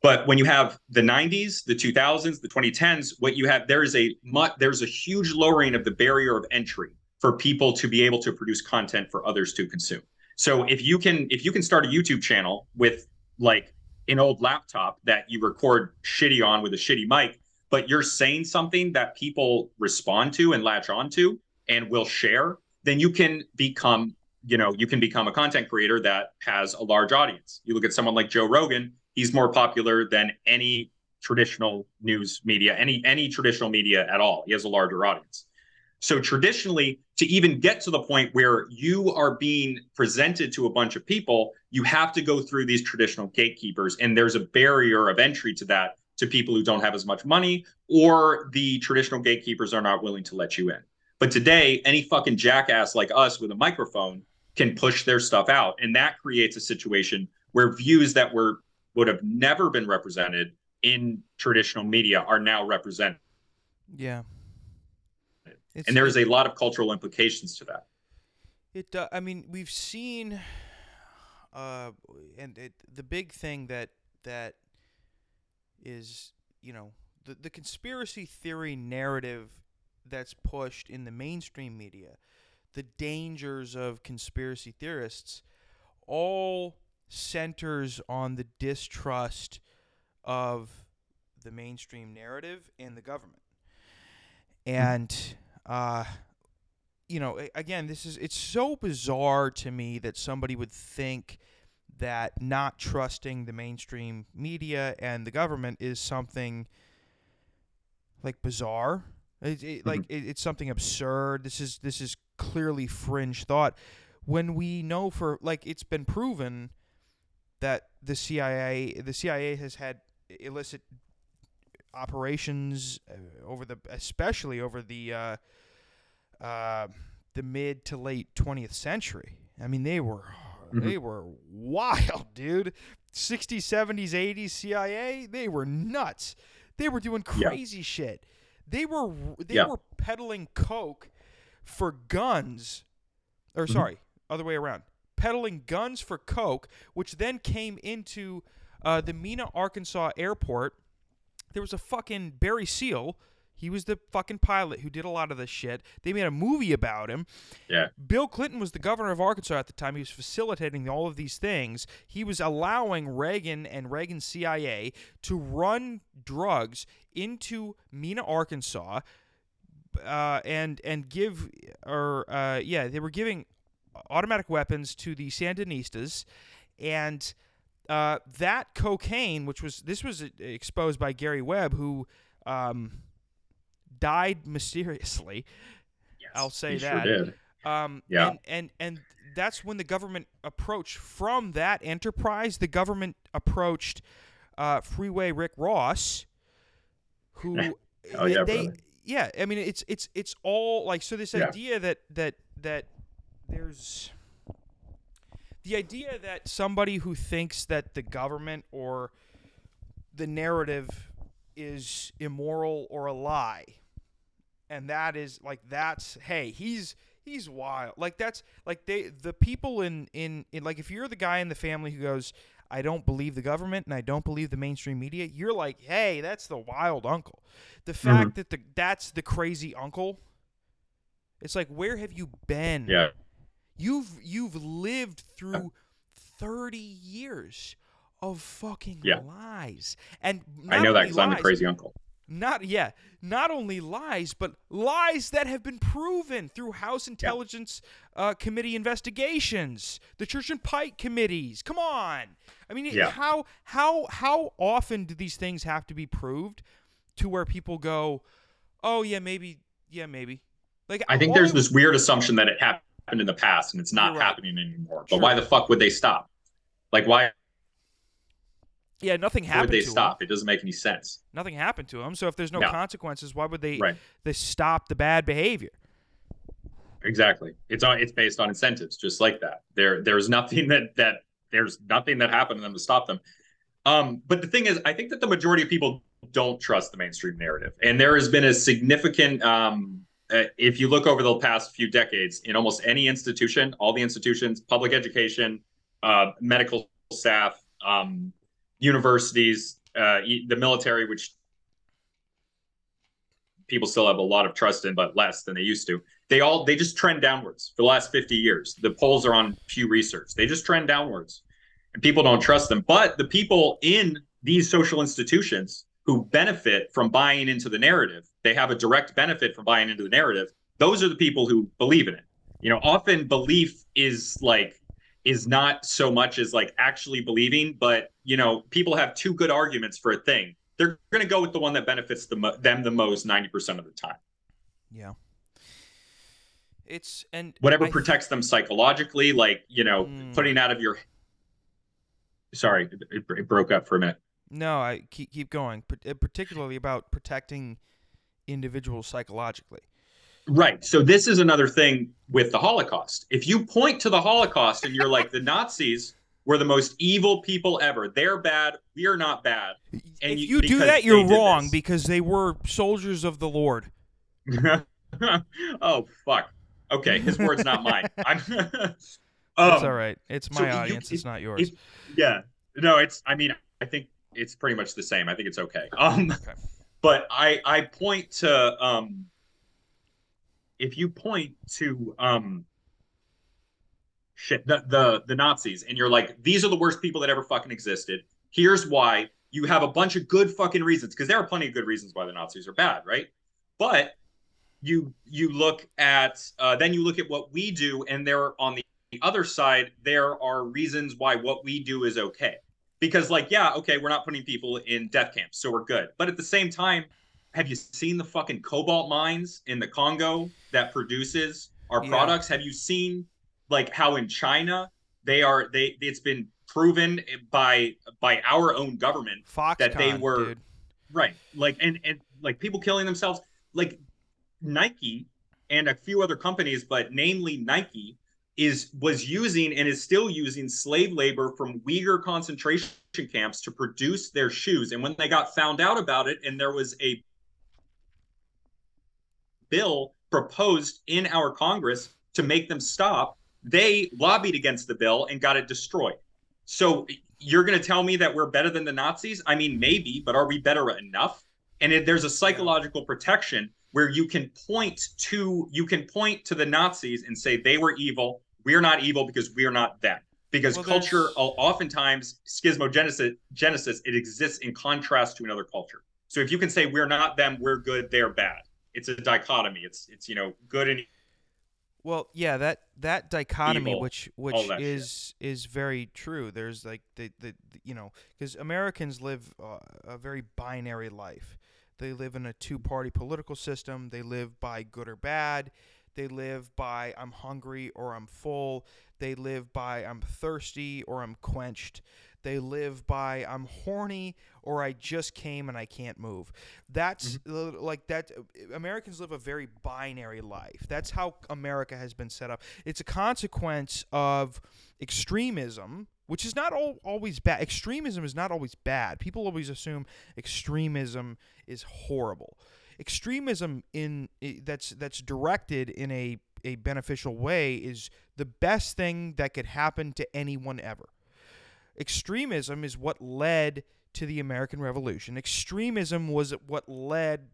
But when you have the 90s, the 2000s, the 2010s, what you have there is a there's a huge lowering of the barrier of entry for people to be able to produce content for others to consume. So if you can if you can start a YouTube channel with like an old laptop that you record shitty on with a shitty mic, but you're saying something that people respond to and latch onto and will share, then you can become, you know, you can become a content creator that has a large audience. You look at someone like Joe Rogan, he's more popular than any traditional news media, any any traditional media at all. He has a larger audience. So traditionally, to even get to the point where you are being presented to a bunch of people, you have to go through these traditional gatekeepers, and there's a barrier of entry to that to people who don't have as much money, or the traditional gatekeepers are not willing to let you in. But today, any fucking jackass like us with a microphone can push their stuff out, and that creates a situation where views that were would have never been represented in traditional media are now represented. Yeah. It's, and there is a lot of cultural implications to that. It. Uh, I mean, we've seen, uh, and it, the big thing that that is, you know, the the conspiracy theory narrative that's pushed in the mainstream media, the dangers of conspiracy theorists, all centers on the distrust of the mainstream narrative and the government. And uh, you know, again, this is it's so bizarre to me that somebody would think that not trusting the mainstream media and the government is something like bizarre. It, it, Like it, it's something absurd. This is this is clearly fringe thought. When we know for like it's been proven that the CIA the CIA has had illicit operations uh, over the especially over the uh, uh, the mid to late 20th century. I mean, they were Mhm. they were wild, dude. 60s, 70s, 80s CIA, they were nuts. They were doing Yeah. crazy shit. They were they Yeah. were peddling coke for guns, or Mhm. sorry, other way around, peddling guns for coke, which then came into uh, the Mena, Arkansas airport. There was a fucking Barry Seal. He was the fucking pilot who did a lot of this shit. They made a movie about him. Yeah. Bill Clinton was the governor of Arkansas at the time. He was facilitating all of these things. He was allowing Reagan and Reagan's CIA to run drugs into Mena, Arkansas, uh, and and give or uh, yeah, they were giving automatic weapons to the Sandinistas, and uh, that cocaine, which was this was uh, exposed by Gary Webb, who um, died mysteriously. Yes, I'll say he that. Sure did. Um, Yeah. And, and and that's when the government approached from that enterprise. The government approached uh, Freeway Rick Ross, who *laughs* Oh, yeah, they yeah. I mean, it's it's it's all like so. This Yeah. idea that that that there's the idea that somebody who thinks that the government or the narrative is immoral or a lie and that is like that's hey he's he's wild. Like that's like they the people in in, in like if you're the guy in the family who goes i don't believe the government and i don't believe the mainstream media you're like hey that's the wild uncle. The mm-hmm. fact that the that's the crazy uncle it's like where have you been Yeah. You've you've lived through 30 years of fucking Yeah. lies. And I know that because I'm the crazy uncle. Not yeah, not only lies, but lies that have been proven through House Intelligence uh, Committee investigations, the Church and Pike committees. Come on, I mean, Yeah. how how how often do these things have to be proved to where people go, oh yeah, maybe, yeah, maybe. Like I think there's this weird assumption that it happened in the past and it's not right. happening anymore. But Sure. why the fuck would they stop? Like, why yeah, nothing happened. would they stop? It doesn't make any sense. Nothing happened to him. So if there's no No. consequences, why would they Right. they stop the bad behavior? Exactly. It's on. It's based on incentives, just like that. There, there's nothing that that there's nothing that happened to them to stop them. Um, but the thing is, I think that the majority of people don't trust the mainstream narrative, and there has been a significant. Um, uh, if you look over the past few decades, in almost any institution, all the institutions, public education, uh, medical staff, um, universities, uh, the military, which people still have a lot of trust in, but less than they used to they all they just trend downwards for the last 50 years. The polls are on pew research. They just trend downwards and people don't trust them. But the people in these social institutions who benefit from buying into the narrative they have a direct benefit from buying into the narrative those are the people who believe in it you know often belief is like is not so much as like actually believing but you know people have two good arguments for a thing they're going to go with the one that benefits the mo- them the most 90% of the time Yeah. It's and whatever I th- protects them psychologically, like you know, Mm. putting out of your. Sorry, it, it broke up for a minute. No, I keep keep going. Par- uh, Particularly about protecting individuals psychologically. Right. So this is another thing with the Holocaust. If you point to the Holocaust and you're like the Nazis were the most evil people ever, they're bad, we are not bad. And if you- you, do that, you're wrong this. because they were soldiers of the Lord. *laughs* oh fuck. Okay, his words, not mine. *laughs* I'm. *laughs* It's um, all right. It's so my you- audience. it's not yours. if- yeah. No, it's. I mean, I think it's pretty much the same. I think it's okay. Um. okay. But I I point to um if you point to um shit the the the Nazis and you're like these are the worst people that ever fucking existed. Here's why. You have a bunch of good fucking reasons because there are plenty of good reasons why the Nazis are bad, right? But you you look at uh, then you look at what we do and there on the other side there are reasons why what we do is okay because like yeah okay we're not putting people in death camps so we're good but at the same time have you seen the fucking cobalt mines in the congo that produces our Yeah. products have you seen like how in china they are they it's been proven by by our own government Foxconn, that they were- dude. right like and and like people killing themselves like nike and a few other companies but namely nike is was using and is still using slave labor from Uyghur concentration camps to produce their shoes. And when they got found out about it, and there was a bill proposed in our Congress to make them stop. They lobbied against the bill and got it destroyed. So you're going to tell me that we're better than the Nazis? I mean, maybe, but are we better enough? And it, there's a psychological protection where you can point to you can point to the Nazis and say they were evil. We're not evil because we're not them. Because Well, culture, oftentimes, schismogenesis, genesis, it exists in contrast to another culture. So if you can say we're not them, we're good, they're bad. It's a dichotomy. It's it's you know good and Well, yeah, that that dichotomy, Evil, which which that shit. is is very true. There's like the the, the you know because Americans live uh, a very binary life. They live in a two-party political system. They live by good or bad. They live by I'm hungry or I'm full. They live by I'm thirsty or I'm quenched. They live by I'm horny or I just came and I can't move. That's uh, like that. Americans live a very binary life. That's how America has been set up. It's a consequence of extremism, which is not all, always bad. Extremism is not always bad. People always assume extremism is horrible. Extremism in that's that's directed in a a beneficial way is the best thing that could happen to anyone ever extremism is what led to the American Revolution. Extremism was what led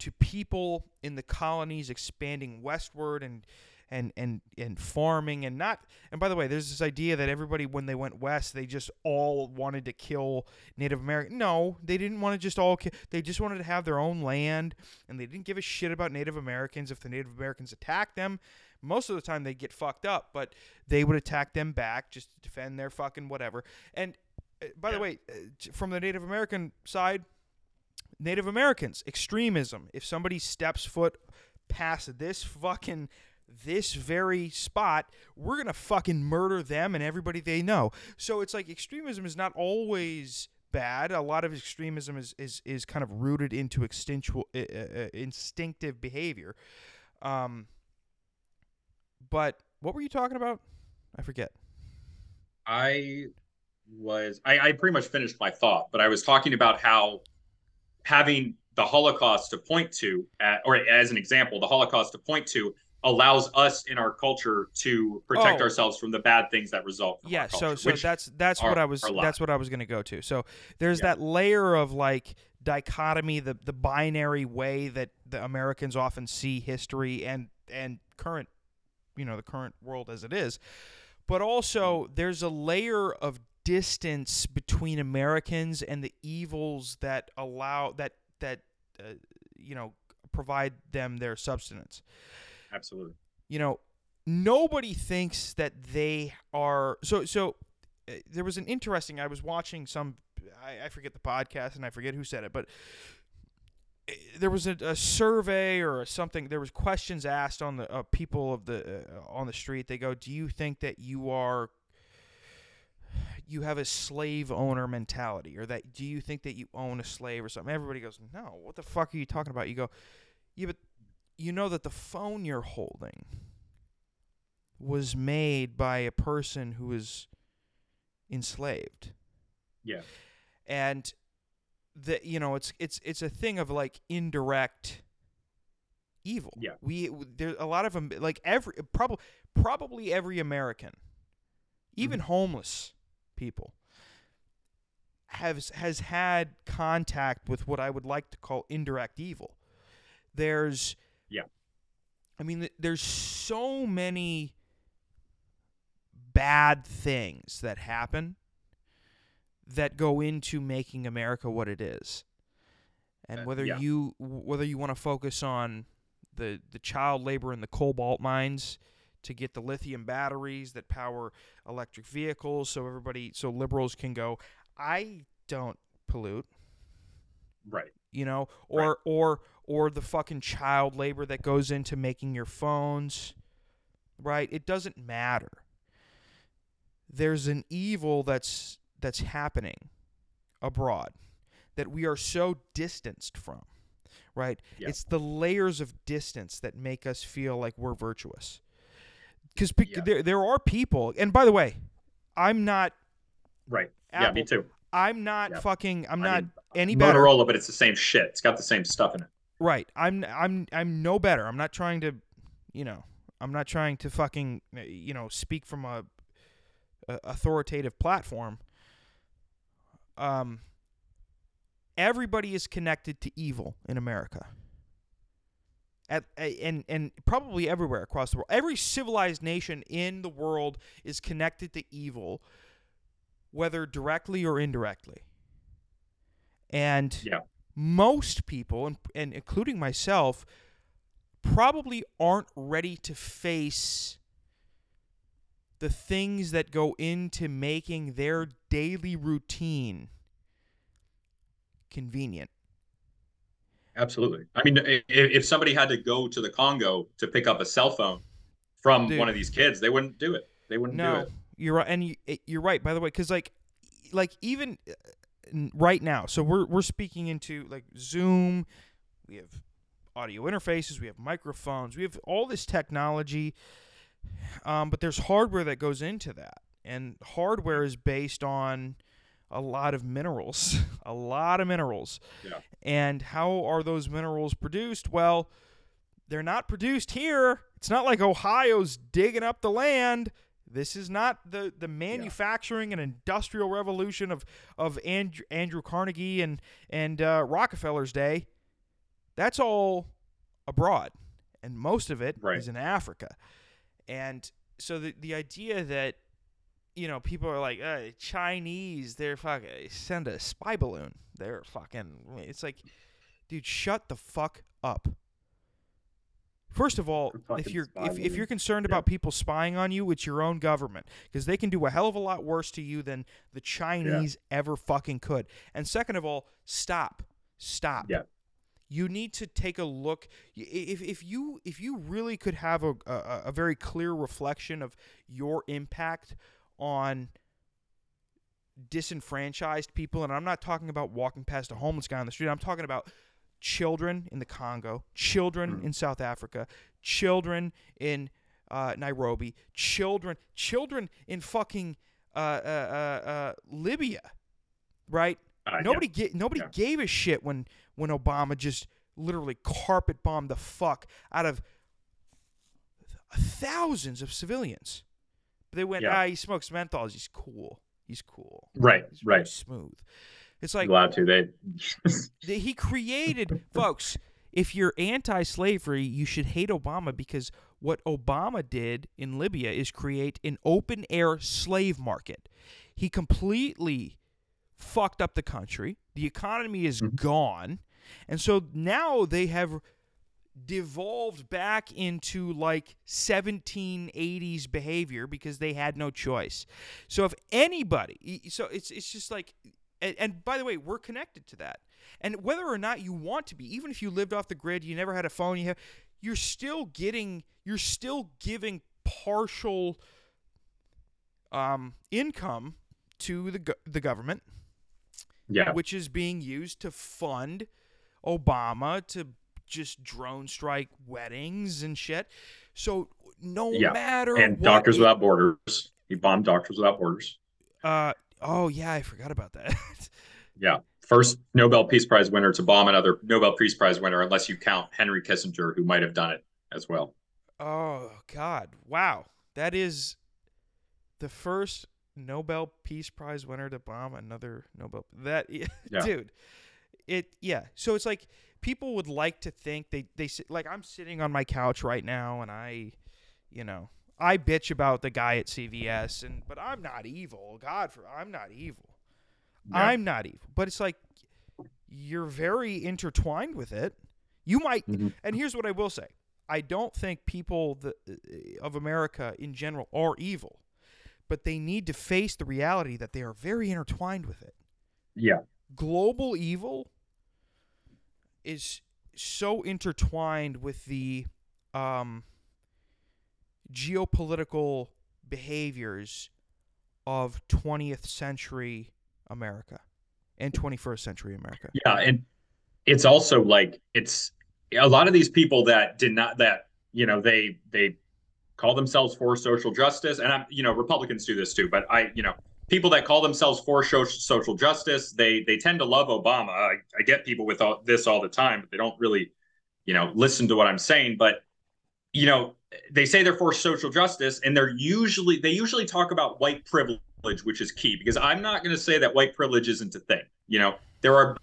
to people in the colonies expanding westward and and and and farming and not and by the way there's this idea that everybody when they went west they just all wanted to kill native american no they didn't want to just all they just wanted to have their own land and they didn't give a shit about native americans. If the native americans attacked them most of the time they'd get fucked up but they would attack them back just to defend their fucking whatever. And uh, by the way uh, from the native american side Native Americans, extremism. If somebody steps foot past this fucking this very spot, we're gonna fucking murder them and everybody they know. So it's like extremism is not always bad. A lot of extremism is is, is kind of rooted into extinctual, uh, uh, instinctive behavior. Um, but what were you talking about? I forget. I was I, I pretty much finished my thought, but I was talking about how having the Holocaust to point to, at, or as an example, the Holocaust to point to allows us in our culture to protect Oh. ourselves from the bad things that result from yeah our so culture, so which that's that's what i was that's what i was going to go to so there's Yeah. that layer of like dichotomy the the binary way that the americans often see history and and current you know the current world as it is but also Mm. there's a layer of distance between americans and the evils that allow that that uh, you know provide them their substance absolutely. You know nobody thinks that they are so so uh, there was an interesting i was watching some I, I forget the podcast and i forget who said it but uh, there was a, a survey or something there was questions asked on the uh, people of the uh, on the street. They go do you think that you are you have a slave owner mentality or that do you think that you own a slave or something? Everybody goes no what the fuck are you talking about? You go yeah but you know that the phone you're holding was made by a person who was enslaved yeah and the you know it's it's it's a thing of like indirect evil Yeah. we there a lot of them like every probably probably every american even Mm-hmm. homeless people has has had contact with what i would like to call indirect evil there's. I mean there's so many bad things that happen that go into making America what it is. And Uh, whether yeah. you whether you want to focus on the the child labor in the cobalt mines to get the lithium batteries that power electric vehicles so everybody so liberals can go I don't pollute right you know or or or the fucking child labor that goes into making your phones right? It doesn't matter. There's an evil that's that's happening abroad that we are so distanced from right? It's the layers of distance that make us feel like we're virtuous. Because Yeah. there, there are people and by the way i'm not right. Yeah me too. I'm not Yeah. fucking i'm I not mean, any better. Motorola but it's the same shit. It's got the same stuff in it Right. I'm I'm I'm no better. I'm not trying to, you know, I'm not trying to fucking, uh, you know, speak from a, a authoritative platform. Um everybody is connected to evil in America. At, and and probably everywhere across the world. Every civilized nation in the world is connected to evil whether directly or indirectly. And Yeah. Most people, and, and including myself, probably aren't ready to face the things that go into making their daily routine convenient. Absolutely. I mean, if somebody had to go to the Congo to pick up a cell phone from Dude. one of these kids, they wouldn't do it. They wouldn't do No, it. you're right, and you, you're right. By the way, because like, like even uh, right now, so we're we're speaking into like Zoom. We have audio interfaces. We have microphones. We have all this technology. Um, but there's hardware that goes into that, and hardware is based on a lot of minerals, *laughs* a lot of minerals. Yeah. And how are those minerals produced? Well, they're not produced here. It's not like Ohio's digging up the land. This is not the, the manufacturing and industrial revolution of of Andrew, Andrew Carnegie and and uh, Rockefeller's day. That's all abroad, and most of it is Right. in Africa. And so the the idea that you know people are like uh, Chinese, they're fucking send a spy balloon. They're fucking. It's like, dude, shut the fuck up. First of all, if you're if, if you're concerned Yeah. about people spying on you, it's your own government because they can do a hell of a lot worse to you than the Chinese ever fucking could. And second of all, stop, stop. Yeah. You need to take a look. If if you if you really could have a a, a very clear reflection of your impact on disenfranchised people, and I'm not talking about walking past a homeless guy on the street. I'm talking about children in the Congo, children Mhm. in South Africa, children in uh, Nairobi, children, children in fucking uh, uh, uh, uh, Libya, right? Uh, yeah. nobody ga- nobody Yeah. gave a shit when when Obama just literally carpet bombed the fuck out of thousands of civilians. But they went, Yeah. ah, he smokes menthols. He's cool. He's cool. Right, He's right. smooth. It's like Glad to. They. *laughs* he created folks if you're anti-slavery you should hate obama because what obama did in libya is create an open air slave market he completely fucked up the country the economy is Mhm. gone and so now they have devolved back into like 1780s behavior because they had no choice so if anybody so it's it's just like and, and by the way we're connected to that and whether or not you want to be even if you lived off the grid you never had a phone you have you're still getting you're still giving partial um, income to the go- the government Yeah. which is being used to fund Obama to just drone strike weddings and shit so no Yeah, matter And Doctors it- Without Borders. He bombed Doctors Without Borders. uh oh yeah i forgot about that *laughs* Yeah. First Nobel Peace Prize winner to bomb another Nobel Peace Prize winner, unless you count Henry Kissinger, who might have done it as well. Oh God! Wow, that is the first Nobel Peace Prize winner to bomb another Nobel. That *laughs* Yeah. dude, it yeah. So it's like people would like to think they they like I'm sitting on my couch right now and I, you know, I bitch about the guy at CVS and but I'm not evil. God for I'm not evil. Yeah. I'm not evil. But it's like you're very intertwined with it. You might Mhm. and here's what I will say. I don't think people the, uh, of America in general are evil, but they need to face the reality that they are very intertwined with it. Yeah. Global evil is so intertwined with the um, geopolitical behaviors of 20th century America and 21st century America. Yeah, and it's also like it's a lot of these people that did not that you know they they call themselves for social justice, and I'm you know Republicans do this too, but I you know people that call themselves for social justice they they tend to love Obama. I, I get people with all, this all the time, but they don't really you know, listen to what I'm saying. But, you know, they say they're for social justice and they're usually, they usually talk about white privilege, which is key because I'm not going to say that white privilege isn't a thing. You know, there are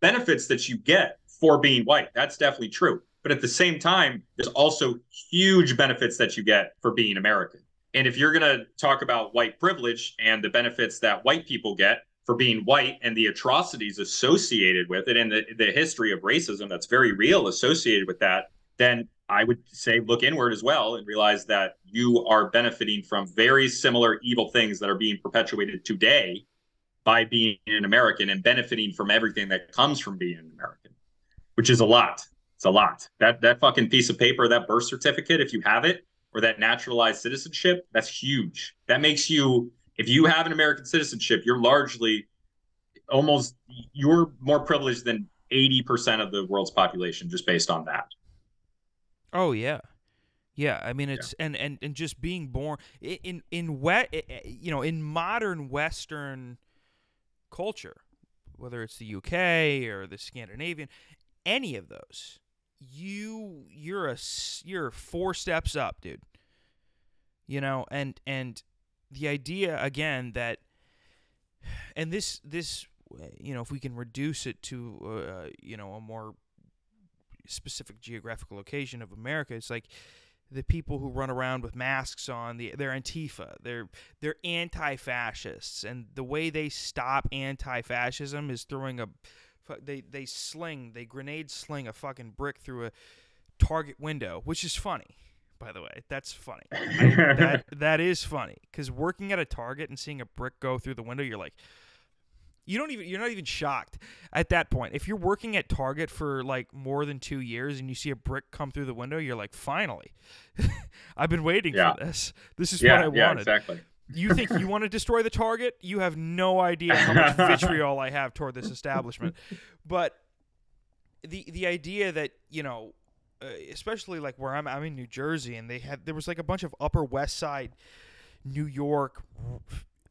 benefits that you get for being white. That's definitely true. But at the same time, there's also huge benefits that you get for being American. And if you're going to talk about white privilege and the benefits that white people get for being white and the atrocities associated with it and the, the history of racism that's very real associated with that, then I would say look inward as well and realize that you are benefiting from very similar evil things that are being perpetuated today by being an American and benefiting from everything that comes from being an American, which is a lot. It's a lot. That that fucking piece of paper, that birth certificate, if you have it, or that naturalized citizenship, that's huge. That makes you, if you have an American citizenship, you're largely almost you're more privileged than 80% of the world's population just based on that. Oh yeah. Yeah, I mean it's yeah. and, and and just being born in in wet you know in modern Western culture, whether it's the UK or the Scandinavian, any of those, you you're a you're four steps up, dude. You know, and and the idea again that and this this you know if we can reduce it to uh, you know a more specific geographical location of America, it's like the people who run around with masks on the they're antifa they're they're anti-fascists and the way they stop anti-fascism is throwing a they they sling they grenade sling a fucking brick through a target window which is funny by the way that's funny. I, *laughs* that that is funny cuz working at a target and seeing a brick go through the window you're like you don't even you're not even shocked at that point. If you're working at Target for like more than 2 years and you see a brick come through the window, you're like, "Finally. *laughs* I've been waiting yeah. for this. This is yeah, what I wanted." Exactly. You think you want to destroy the Target? You have no idea how much *laughs* vitriol I have toward this establishment. But the the idea that, you know, uh, especially like where I'm I'm in New Jersey and they had there was like a bunch of upper west side New York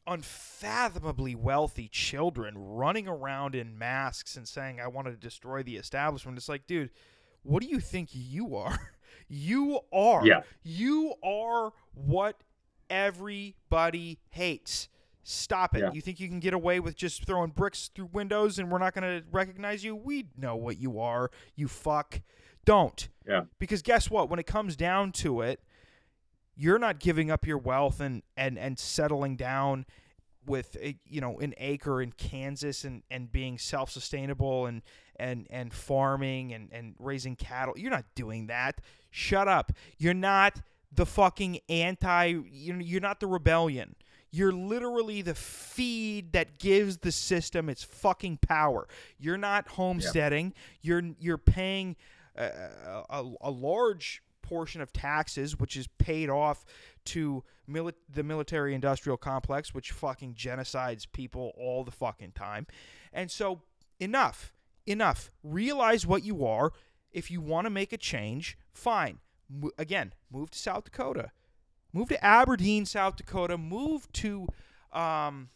unfathomably wealthy children running around in masks and saying, I want to destroy the establishment. It's like, dude, what do you think you are? *laughs* You are. Yeah. You are what everybody hates. Stop it. Yeah. You think you can get away with just throwing bricks through windows and we're not going to recognize you? We know what you are, you fuck. Don't. Yeah. Because guess what? When it comes down to it, you're not giving up your wealth and and and settling down with a, you know an acre in Kansas and and being self-sustainable and and and farming and and raising cattle. You're not doing that. Shut up. You're not the fucking anti you're not the rebellion. You're literally the feed that gives the system its fucking power. You're not homesteading. Yeah. you're you're paying uh, a, a, a large portion of taxes, which is paid off to mili- the military industrial complex, which fucking genocides people all the fucking time. And so, enough, enough. Realize what you are. If you want to make a change, fine. Mo- again, move to South Dakota. Move to Aberdeen, South Dakota. Move to. Um,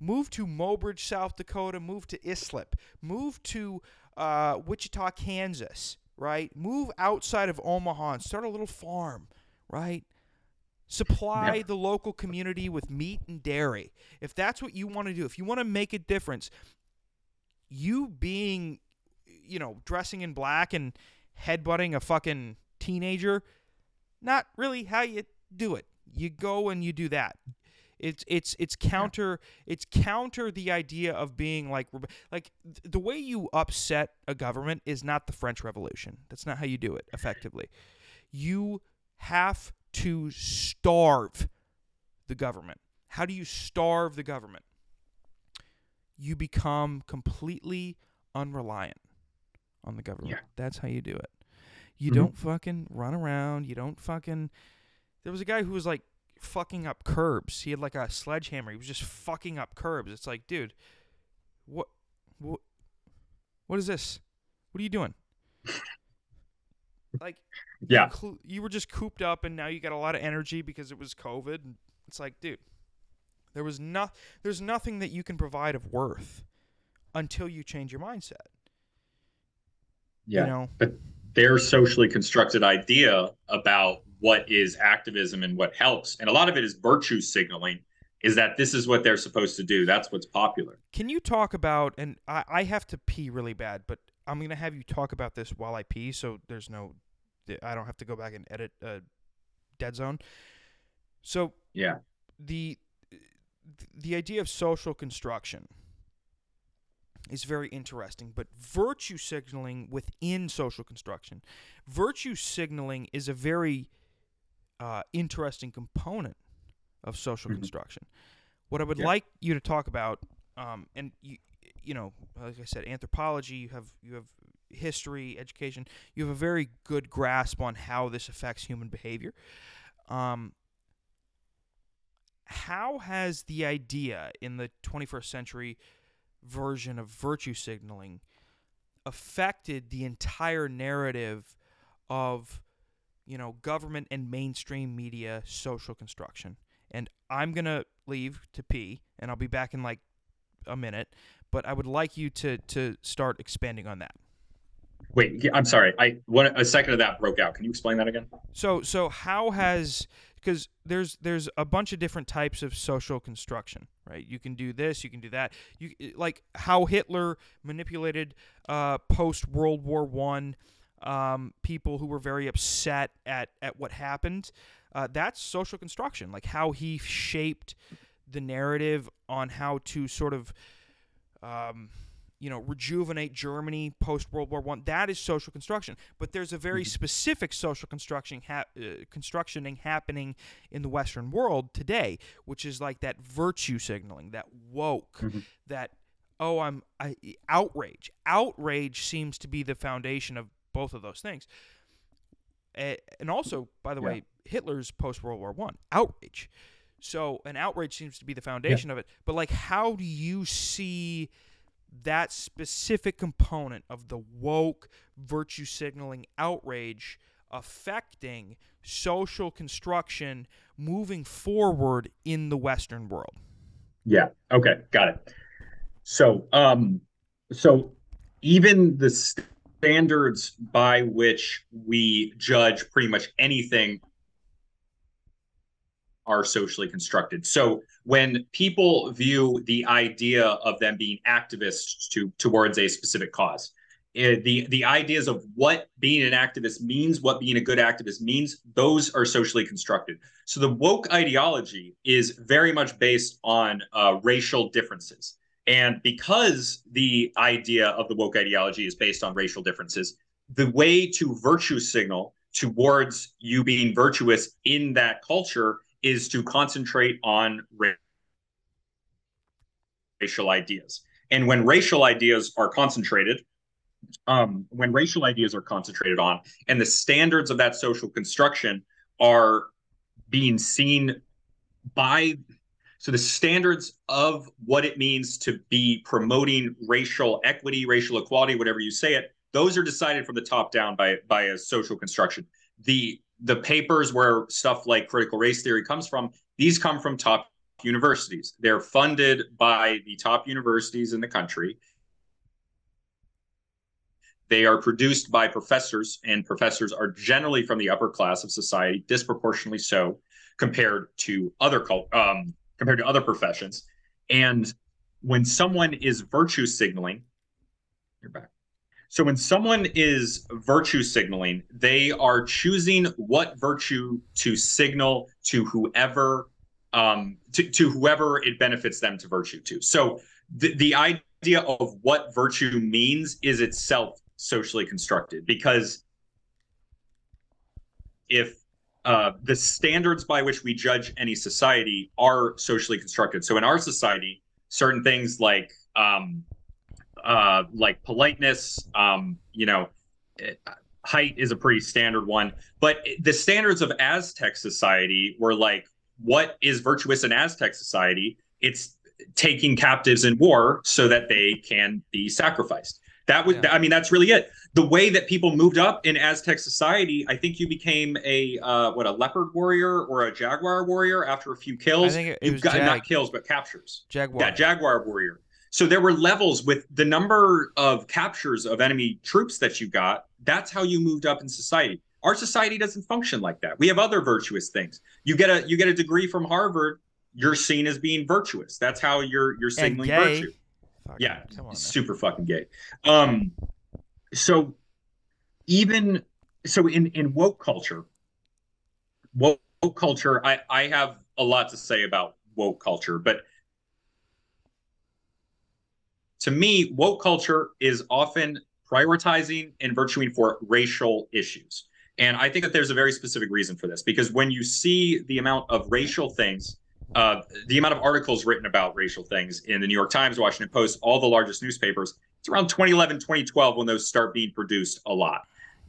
move to Mobridge, South Dakota. Move to Islip. Move to uh, Wichita, Kansas right? Move outside of Omaha and start a little farm, right? Supply yeah. the local community with meat and dairy. If that's what you want to do, if you want to make a difference, you being, you know, dressing in black and headbutting a fucking teenager, not really how you do it. You go and you do that. It's it's it's counter yeah. it's counter the idea of being like like the way you upset a government is not the French Revolution. That's not how you do it effectively. You have to starve the government. How do you starve the government? You become completely unreliant on the government. Yeah. That's how you do it. You mm-hmm. don't fucking run around. You don't fucking. There was a guy who was like fucking up curbs. He had like a sledgehammer. He was just fucking up curbs. It's like, dude, what, what, what is this? What are you doing? like, yeah, you, you were just cooped up, and now you got a lot of energy because it was COVID. It's like, dude, there was no, there's nothing that you can provide of worth until you change your mindset. Yeah. You know, their socially constructed idea about what is activism and what helps, and a lot of it is virtue signaling, is that this is what they're supposed to do. That's what's popular. Can you talk about? And I, I have to pee really bad, but I'm gonna have you talk about this while I pee, so there's no, I don't have to go back and edit uh, dead zone. So Yeah. the the idea of social construction is very interesting, but virtue signaling within social construction, virtue signaling is a very uh, interesting component of social Mhm. construction. What I would Yeah. like you to talk about, um, and you, you know, like I said, anthropology. You have you have history, education. You have a very good grasp on how this affects human behavior. Um, how has the idea in the 21st century version of virtue signaling affected the entire narrative of you know government and mainstream media social construction and i'm going to leave to pee and i'll be back in like a minute but i would like you to to start expanding on that Wait, I'm sorry. I one a second of that broke out. Can you explain that again? So so how has because there's there's a bunch of different types of social construction, right? You can do this, you can do that. You like how Hitler manipulated uh, post World War One um, people who were very upset at at what happened. Uh, that's social construction, like how he shaped the narrative on how to sort of. Um, you know, rejuvenate Germany post World War One. That is social construction. But there's a very Mhm. specific social construction ha- uh, constructioning happening in the Western world today, which is like that virtue signaling, that woke, Mhm. that oh, I'm I, outrage. Outrage seems to be the foundation of both of those things. And also, by the Yeah. way, Hitler's post World War One outrage. So an outrage seems to be the foundation of it. But like, how do you see? That specific component of the woke virtue signaling outrage affecting social construction moving forward in the western world Yeah. Okay. Got it. So, um, so even the standards by which we judge pretty much anything are socially constructed. So when people view the idea of them being activists to towards a specific cause, eh, the the ideas of what being an activist means, what being a good activist means, those are socially constructed. So the woke ideology is very much based on uh, racial differences. And because the idea of the woke ideology is based on racial differences, the way to virtue signal towards you being virtuous in that culture is to concentrate on ra- racial ideas. And when racial ideas are concentrated, um, when racial ideas are concentrated on, and the standards of that social construction are being seen by so the standards of what it means to be promoting racial equity, racial equality, whatever you say it, those are decided from the top down by by a social construction. The the papers where stuff like critical race theory comes from, these come from top universities. They're funded by the top universities in the country. They are produced by professors, and professors are generally from the upper class of society, disproportionately so compared to other um, compared to other professions. And when someone is virtue signaling, you're back. So when someone is virtue signaling, they are choosing what virtue to signal to whoever um, to, to whoever it benefits them to virtue to. So the, the idea of what virtue means is itself socially constructed because if uh, the standards by which we judge any society are socially constructed. So in our society, certain things like um, uh, like politeness, um, you know, height is a pretty standard one. But the standards of Aztec society were like, what is virtuous in Aztec society? It's taking captives in war so that they can be sacrificed. That was, yeah. I mean, that's really it. The way that people moved up in Aztec society, I think you became a uh, what a leopard warrior or a jaguar warrior after a few kills. I think it, you was got Jag. not kills but captures. Jaguar. Yeah, jaguar warrior. So there were levels with the number of captures of enemy troops that you got. That's how you moved up in society. Our society doesn't function like that. We have other virtuous things. You get a you get a degree from Harvard, you're seen as being virtuous. That's how you're you're signaling virtue. Fucking- Yeah, super fucking gay. Um, so even so in in woke culture, woke culture, I I have a lot to say about woke culture, but to me, woke culture is often prioritizing and virtuing for racial issues. And I think that there's a very specific reason for this because when you see the amount of racial things, uh, the amount of articles written about racial things in the New York Times, Washington Post, all the largest newspapers, it's around 2011, 2012 when those start being produced a lot.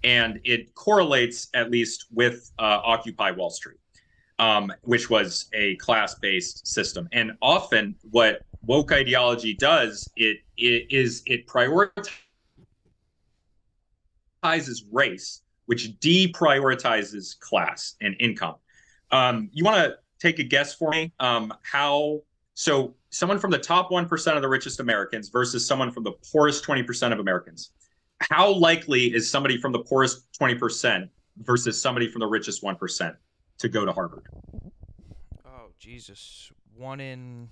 And it correlates at least with uh, Occupy Wall Street, um, which was a class based system. And often what woke ideology does, it, it is it prioritizes race, which deprioritizes class and income. Um, you want to take a guess for me um, how so someone from the top 1% of the richest Americans versus someone from the poorest 20% of Americans. How likely is somebody from the poorest 20% versus somebody from the richest 1% to go to Harvard? Oh Jesus! One in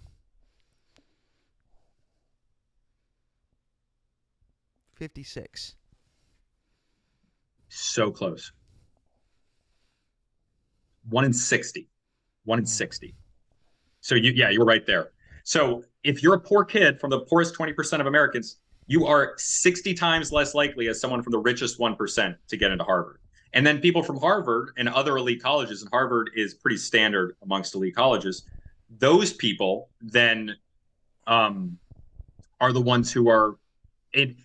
fifty-six. So close. One in 60. One in Hmm. 60. So you yeah, you were right there. So if you're a poor kid from the poorest 20% of Americans, you are 60 times less likely as someone from the richest 1% to get into Harvard. And then people from Harvard and other elite colleges, and Harvard is pretty standard amongst elite colleges, those people then um, are the ones who are it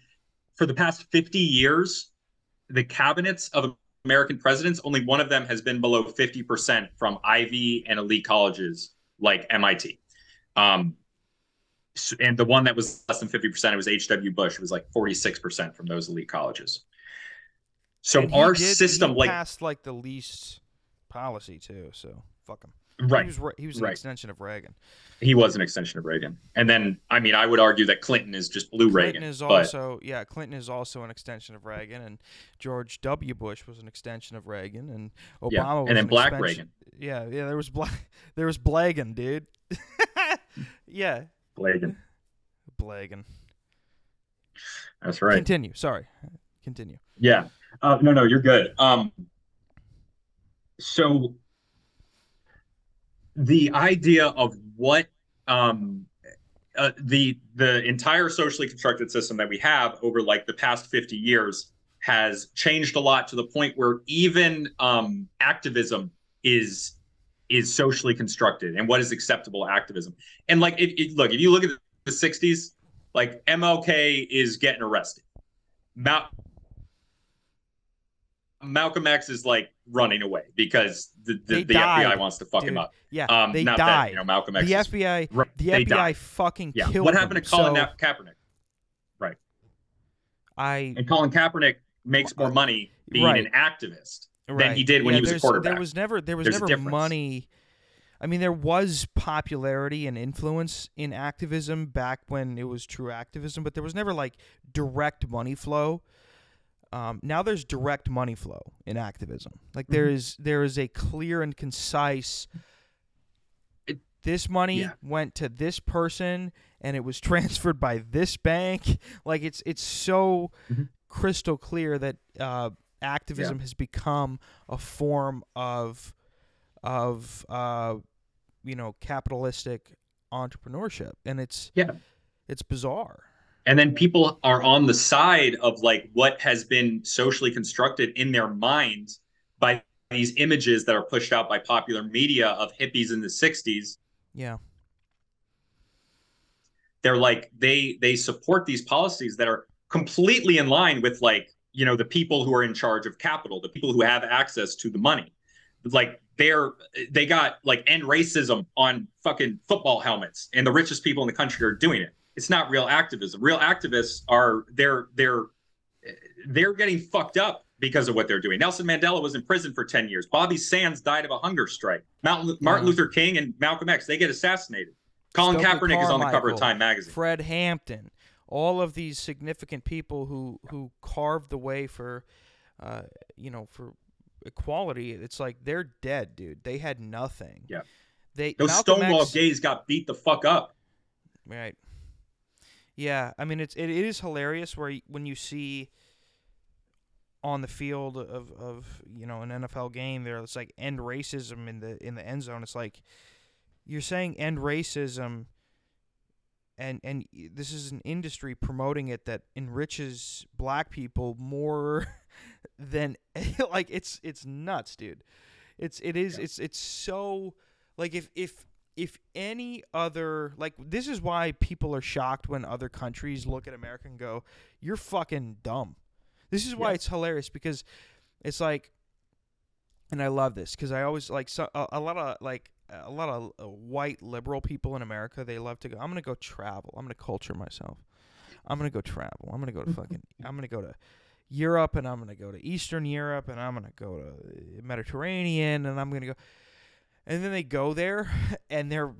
for the past 50 years, the cabinets of American presidents, only one of them has been below 50% from Ivy and elite colleges like MIT. Um, and the one that was less than 50%, it was H.W. Bush. It was like 46% from those elite colleges. So our did- system, like, passed like the least policy too. So fuck him. Right, He was Re- he was an right. extension of Reagan. he was an extension of Reagan. And then, I mean, I would argue that Clinton is just blue Clinton Reagan. Clinton is but also yeah. Clinton is also an extension of Reagan, and George W. Bush was an extension of Reagan, and Obama Yeah, was and then an Black expansion- Yeah, yeah. There was black. *laughs* There was Blagan, dude. *laughs* yeah, Reagan. Blagan. That's right. Continue. Sorry. Continue. Yeah. Uh, no, no, you're good. Um, so the idea of what um, uh, the the entire socially constructed system that we have over like the past 50 years has changed a lot to the point where even um, activism is is socially constructed and what is acceptable activism. And like it, it, look if you look at the 60s like mlk is getting arrested. Mal- Malcolm X is like running away because the, the, the FBI wants to fuck dude. him up. Yeah, Um, they not died. that you know Malcolm X. the is- FBI. Right, The FBI died. fucking Yeah. killed What happened them. to Colin so Kaepernick? I And Colin Kaepernick makes more money being Right. an activist. right. he did when yeah, he was a quarterback. There was never there was There's never money. I mean, there was popularity and influence in activism back when it was true activism, but there was never like direct money flow. Um, now there's direct money flow in activism. Like there Mhm. is there is a clear and concise. It- this money yeah. went to this person and it was *laughs* transferred by this bank. *laughs* Like it's it's so Mhm. crystal clear that uh, activism has become a form of of uh, you know capitalistic entrepreneurship, and it's Yeah. it's bizarre. And then people are on the side of like what has been socially constructed in their minds by these images that are pushed out by popular media of hippies in the 60s. Yeah, They're like they they support these policies that are completely in line with like, you know, the people who are in charge of capital, the people who have access to the money. Like they're they got like end racism on fucking football helmets and the richest people in the country are doing it. It's not real activism. Real activists are they're they're they're getting fucked up because of what they're doing. Nelson Mandela was in prison for 10 years. Bobby Sands died of a hunger strike. Martin, Martin Luther King and Malcolm X, they get assassinated. Colin Stokely Kaepernick is on the cover of Time magazine. Fred Hampton, all of these significant people who who carved the way for, uh, you know, for equality. It's like they're dead, dude. They had nothing. Yeah. They Those Malcolm Stonewall X- gays got beat the fuck up. Right. Yeah, I mean it's it, it is hilarious where y- when you see on the field of, of you know an NFL game there it's like end racism in the in the end zone it's like you're saying end racism and and this is an industry promoting it that enriches black people more *laughs* than *laughs* like it's it's nuts dude it's it is Yeah. it's it's so like if if if any other like this is why people are shocked when other countries look at America and go, "You're fucking dumb." This is why Yeah. it's hilarious because it's like, and I love this because I always like so, a, a lot of like a lot of uh, white liberal people in America. They love to go. I'm gonna go travel. I'm gonna culture myself. I'm gonna go travel. I'm gonna go to *laughs* fucking. I'm gonna go to Europe and I'm gonna go to Eastern Europe and I'm gonna go to Mediterranean and I'm gonna go and then they go there *laughs* and their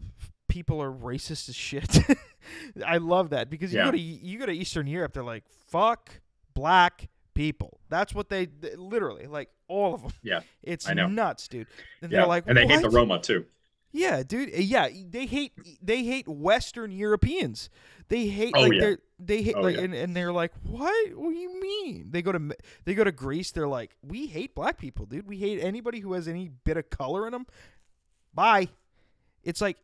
people are racist as shit. *laughs* I love that because you go to you go to Eastern Europe, they're like fuck black people. That's what they, they- literally like all of them. Yeah, it's nuts, dude. And Yeah, they're like, and they hate the Roma too. Yeah, dude. uh, Yeah, they hate they hate Western Europeans. They hate Oh, like yeah. they're they hate Oh, like yeah. and, and they're like, what? What do you mean? They go to they go to Greece. They're like, we hate black people, dude. We hate anybody who has any bit of color in them. Bye. It's like,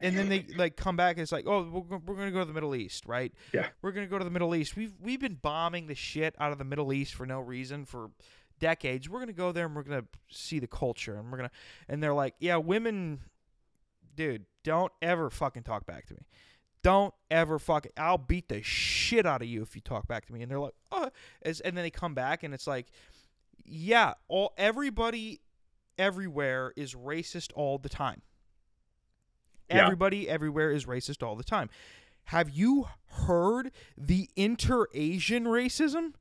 and then they *laughs* like come back. and It's like, oh, we're, we're gonna go to the Middle East, right? Yeah. We're gonna go to the Middle East. We've we've been bombing the shit out of the Middle East for no reason for decades. We're gonna go there and we're gonna see the culture and we're gonna and they're like, yeah, women, dude, don't ever fucking talk back to me. Don't ever fucking. I'll beat the shit out of you if you talk back to me. And they're like, oh, and then they come back and it's like, yeah, all everybody, everywhere is racist all the time. Yeah. Everybody everywhere is racist all the time. Have you heard the inter-Asian racism?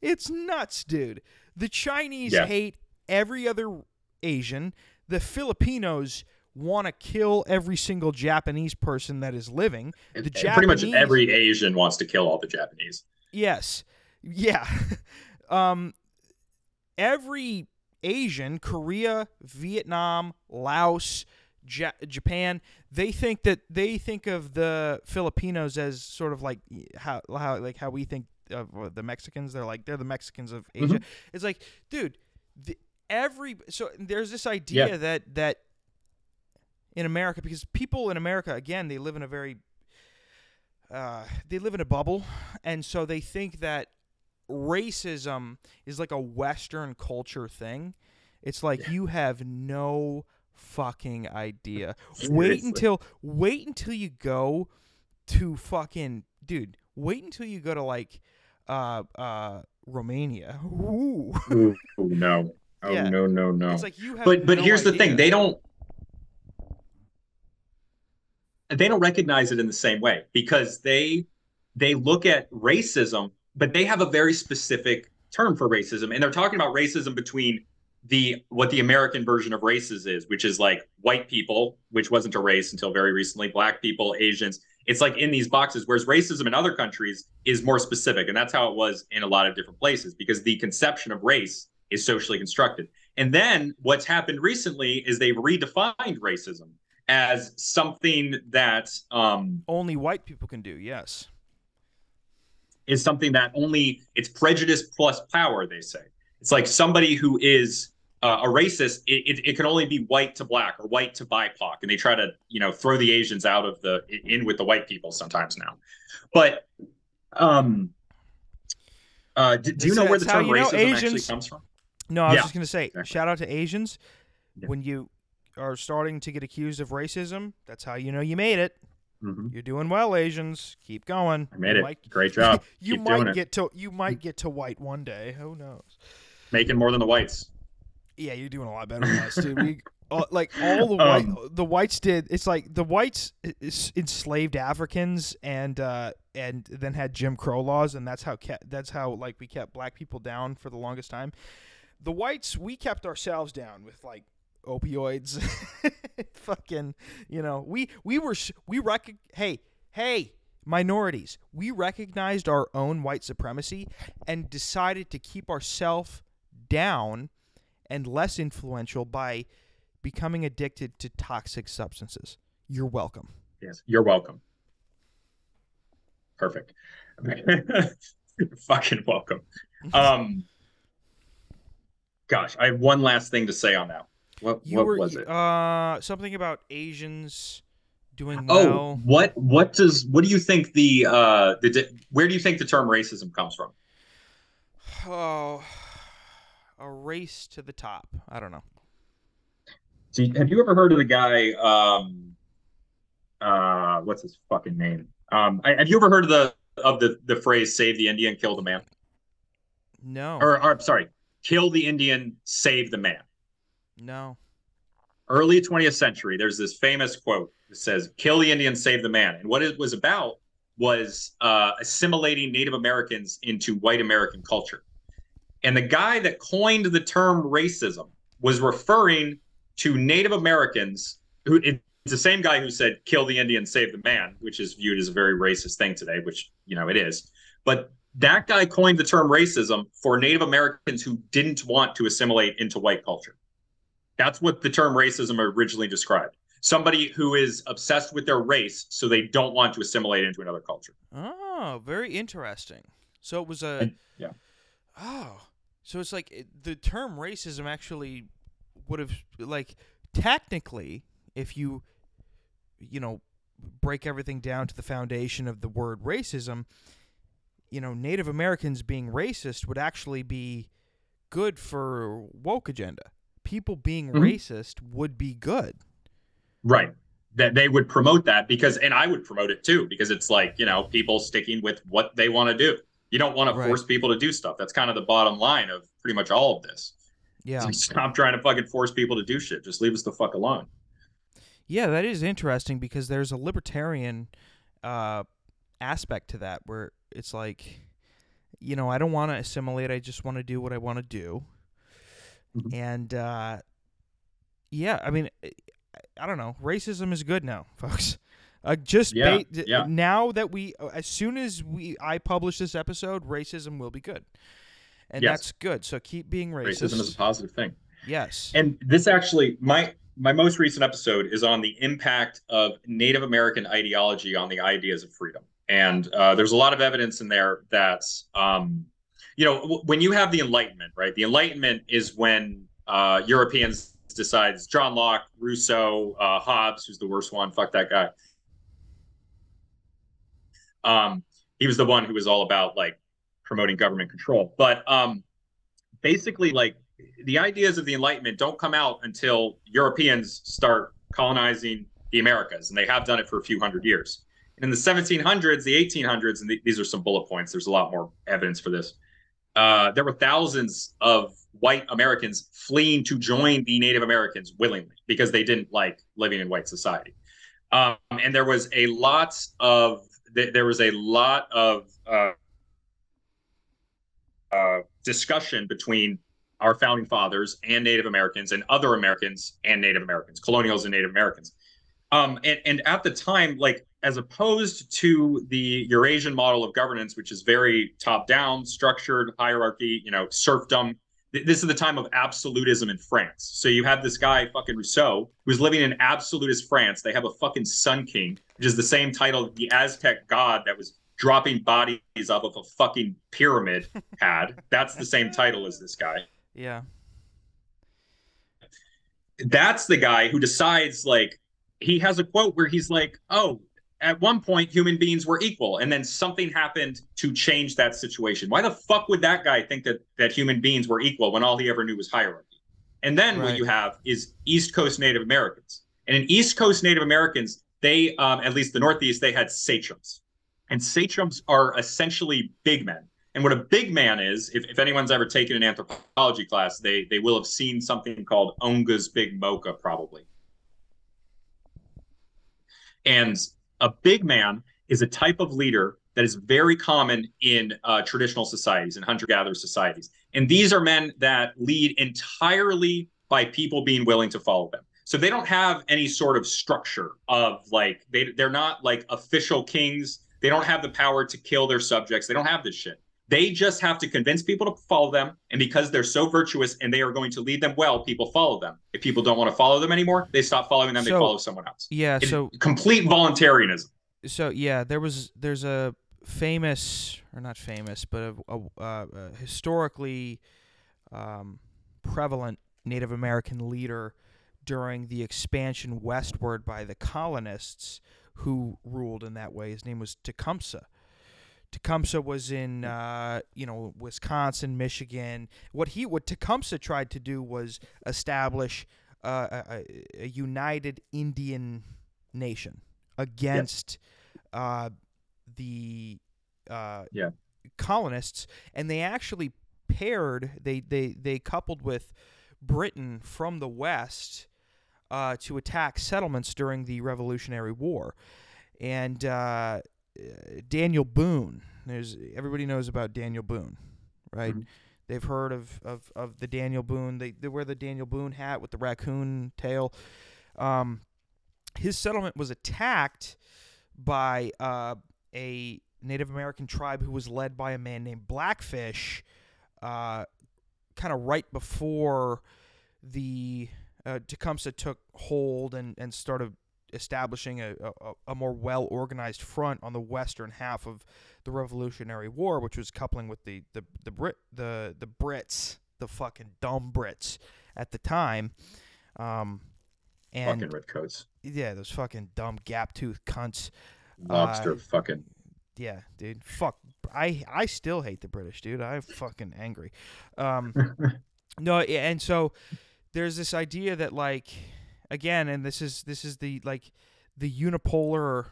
It's nuts, dude. The Chinese Yeah. hate every other Asian. The Filipinos want to kill every single Japanese person that is living. The And pretty much every Asian wants to kill all the Japanese. Yes. *laughs* Yeah. *laughs* um every Asian, Korea, Vietnam, Laos, ja- Japan, they think that they think of the Filipinos as sort of like how how like how we think of the Mexicans. They're like they're the Mexicans of Asia. It's like, dude, the, every so there's this idea Yeah. that that in America because people in America again they live in a very uh, they live in a bubble, and so they think that racism is like a Western culture thing. It's like you have no fucking idea. Wait until wait until you go to fucking dude. Wait until you go to like uh uh Romania. Ooh. Ooh, *laughs* no. Oh Yeah. no, no, no. It's like you have but but no here's the thing they don't they don't recognize it in the same way because they they look at racism but they have a very specific term for racism and they're talking about racism between the what the american version of races is which is like white people which wasn't a race until very recently black people asians it's like in these boxes whereas racism in other countries is more specific and that's how it was in a lot of different places because the conception of race is socially constructed and then what's happened recently is they've redefined racism as something that um, only white people can do. Yes. Is something that only it's prejudice plus power. They say it's like somebody who is uh, a racist. It, it, it can only be white to black or white to BIPOC, and they try to you know throw the Asians out of the in with the white people sometimes now. But um, uh, do, do you know where the term racism actually comes from? No, I was Yeah, just gonna say, exactly. shout out to Asians. Yeah. When you are starting to get accused of racism, that's how you know you made it. Mhm. You're doing well, Asians. Keep going. I made You it. might- Great job. *laughs* you Keep might get to you might get to white one day. Who knows? Making more than the whites. Yeah, you're doing a lot better than us, dude. We *laughs* uh, like all the white Um, the whites did. It's like the whites enslaved Africans and uh and then had Jim Crow laws, and that's how kept that's how like we kept black people down for the longest time. The whites we kept ourselves down with like opioids. *laughs* Fucking, you know, we we were sh- we rec- hey, hey, minorities. We recognized our own white supremacy and decided to keep ourselves down and less influential by becoming addicted to toxic substances. You're welcome. Yes, you're welcome. Perfect. *laughs* Fucking welcome. *laughs* Um, gosh, I have one last thing to say on that. What, what were was it? uh something about Asians doing oh, well. what what does what do you think the uh the where do you think the term racism comes from? Oh, a race to the top. I don't know. So, have you ever heard of the guy? Um, uh, what's his fucking name? Um, I, have you ever heard of the of the the phrase "save the Indian, kill the man"? No, Or, or I'm sorry, kill the Indian, save the man. No. Early 20th century, there's this famous quote that says, "Kill the Indian, save the man." And what it was about was uh, assimilating Native Americans into white American culture. And the guy that coined the term racism was referring to Native Americans who it's the same guy who said kill the Indian, save the man, which is viewed as a very racist thing today, which you know it is. But that guy coined the term racism for Native Americans who didn't want to assimilate into white culture. That's what the term racism originally described. Somebody who is obsessed with their race, so they don't want to assimilate into another culture. Oh, very interesting. So it was a. And- yeah. Oh, so it's like the term racism actually would have like technically, if you, you know, break everything down to the foundation of the word racism, you know, Native Americans being racist would actually be good for woke agenda. People being Mhm. racist would be good. Right. That they would promote that because, and I would promote it too, because it's like, you know, people sticking with what they want to do. You don't want to Right. force people to do stuff. That's kind of the bottom line of pretty much all of this. Yeah. Stop trying to fucking force people to do shit. Just leave us the fuck alone. Yeah, that is interesting because there's a libertarian uh, aspect to that where it's like, you know, I don't want to assimilate. I just want to do what I want to do. Mhm. And uh, yeah, I mean, I, I don't know. Racism is good now, *laughs* folks. Uh, just Yeah, ba- yeah. now that we, uh, as soon as we, I publish this episode, racism will be good, and Yes. that's good. So keep being racist. Racism is a positive thing. yes. And this actually, my my most recent episode is on the impact of Native American ideology on the ideas of freedom. And uh, there's a lot of evidence in there that, um, you know, w- when you have the Enlightenment, right? The Enlightenment is when uh, Europeans decides John Locke, Rousseau, uh, Hobbes, who's the worst one, fuck that guy. Um, he was the one who was all about like promoting government control. But um, basically, like the ideas of the Enlightenment don't come out until Europeans start colonizing the Americas, and they have done it for a few hundred years. In the 1700s, the 1800s, and th- these are some bullet points. There's a lot more evidence for this. Uh, there were thousands of white Americans fleeing to join the Native Americans willingly because they didn't like living in white society. Um, and there was a lot of th- there was a lot of uh, uh, discussion between our founding fathers and Native Americans and other Americans and Native Americans, colonials and Native Americans. Um, and, and at the time, like as opposed to the Eurasian model of governance, which is very top-down, structured hierarchy, you know, serfdom. This is the time of absolutism in France. So you have this guy, fucking Rousseau, who's living in absolutist France. They have a fucking Sun King, which is the same title the Aztec god that was dropping bodies off of a fucking pyramid *laughs* had. That's the same title as this guy yeah. that's the guy who decides like he has a quote where he's like oh at one point human beings were equal and then something happened to change that situation. Why the fuck would that guy think that that human beings were equal when all he ever knew was hierarchy? And then what you have is east coast native americans. And in east coast native americans they um, at least the northeast they had sachems. And sachems are essentially big men. And what a big man is, if, if anyone's ever taken an anthropology class, they they will have seen something called Ongka's Big Moka, probably. And a big man is a type of leader that is very common in uh, traditional societies and hunter-gatherer societies. And these are men that lead entirely by people being willing to follow them. So they don't have any sort of structure of like they they're not like official kings. They don't have the power to kill their subjects. They don't have this shit. They just have to convince people to follow them. And because they're so virtuous and they are going to lead them well, people follow them. If people don't want to follow them anymore, they stop following them, they follow someone else. Yeah. It's So complete voluntarism. so yeah, there was there's a famous or not famous, but a, a, uh, a historically um, prevalent Native American leader during the expansion westward by the colonists who ruled in that way. His name was Tecumseh. Tecumseh was in uh, you know Wisconsin, Michigan. What he what Tecumseh tried to do was establish uh, a, a, united Indian nation against uh, the uh, Yeah. colonists, and they actually paired they they they coupled with Britain from the west uh, to attack settlements during the Revolutionary War, and uh, Daniel Boone. There's everybody knows about Daniel Boone, right? Mhm. They've heard of, of, of the Daniel Boone. They, they wear the Daniel Boone hat with the raccoon tail. Um, his settlement was attacked by uh, a Native American tribe who was led by a man named Blackfish, uh, kind of right before the uh, Tecumseh took hold and, and started establishing a, a, a more well organized front on the western half of the Revolutionary War, which was coupling with the the the Brit the the Brits, the fucking dumb Brits at the time. Um, and fucking redcoats. yeah, those fucking dumb gap tooth cunts. Lobster Uh, fucking Yeah, dude. Fuck. I I still hate the British, dude. I'm fucking angry. Um, *laughs* no, and so there's this idea that like again, and this is this is the like the unipolar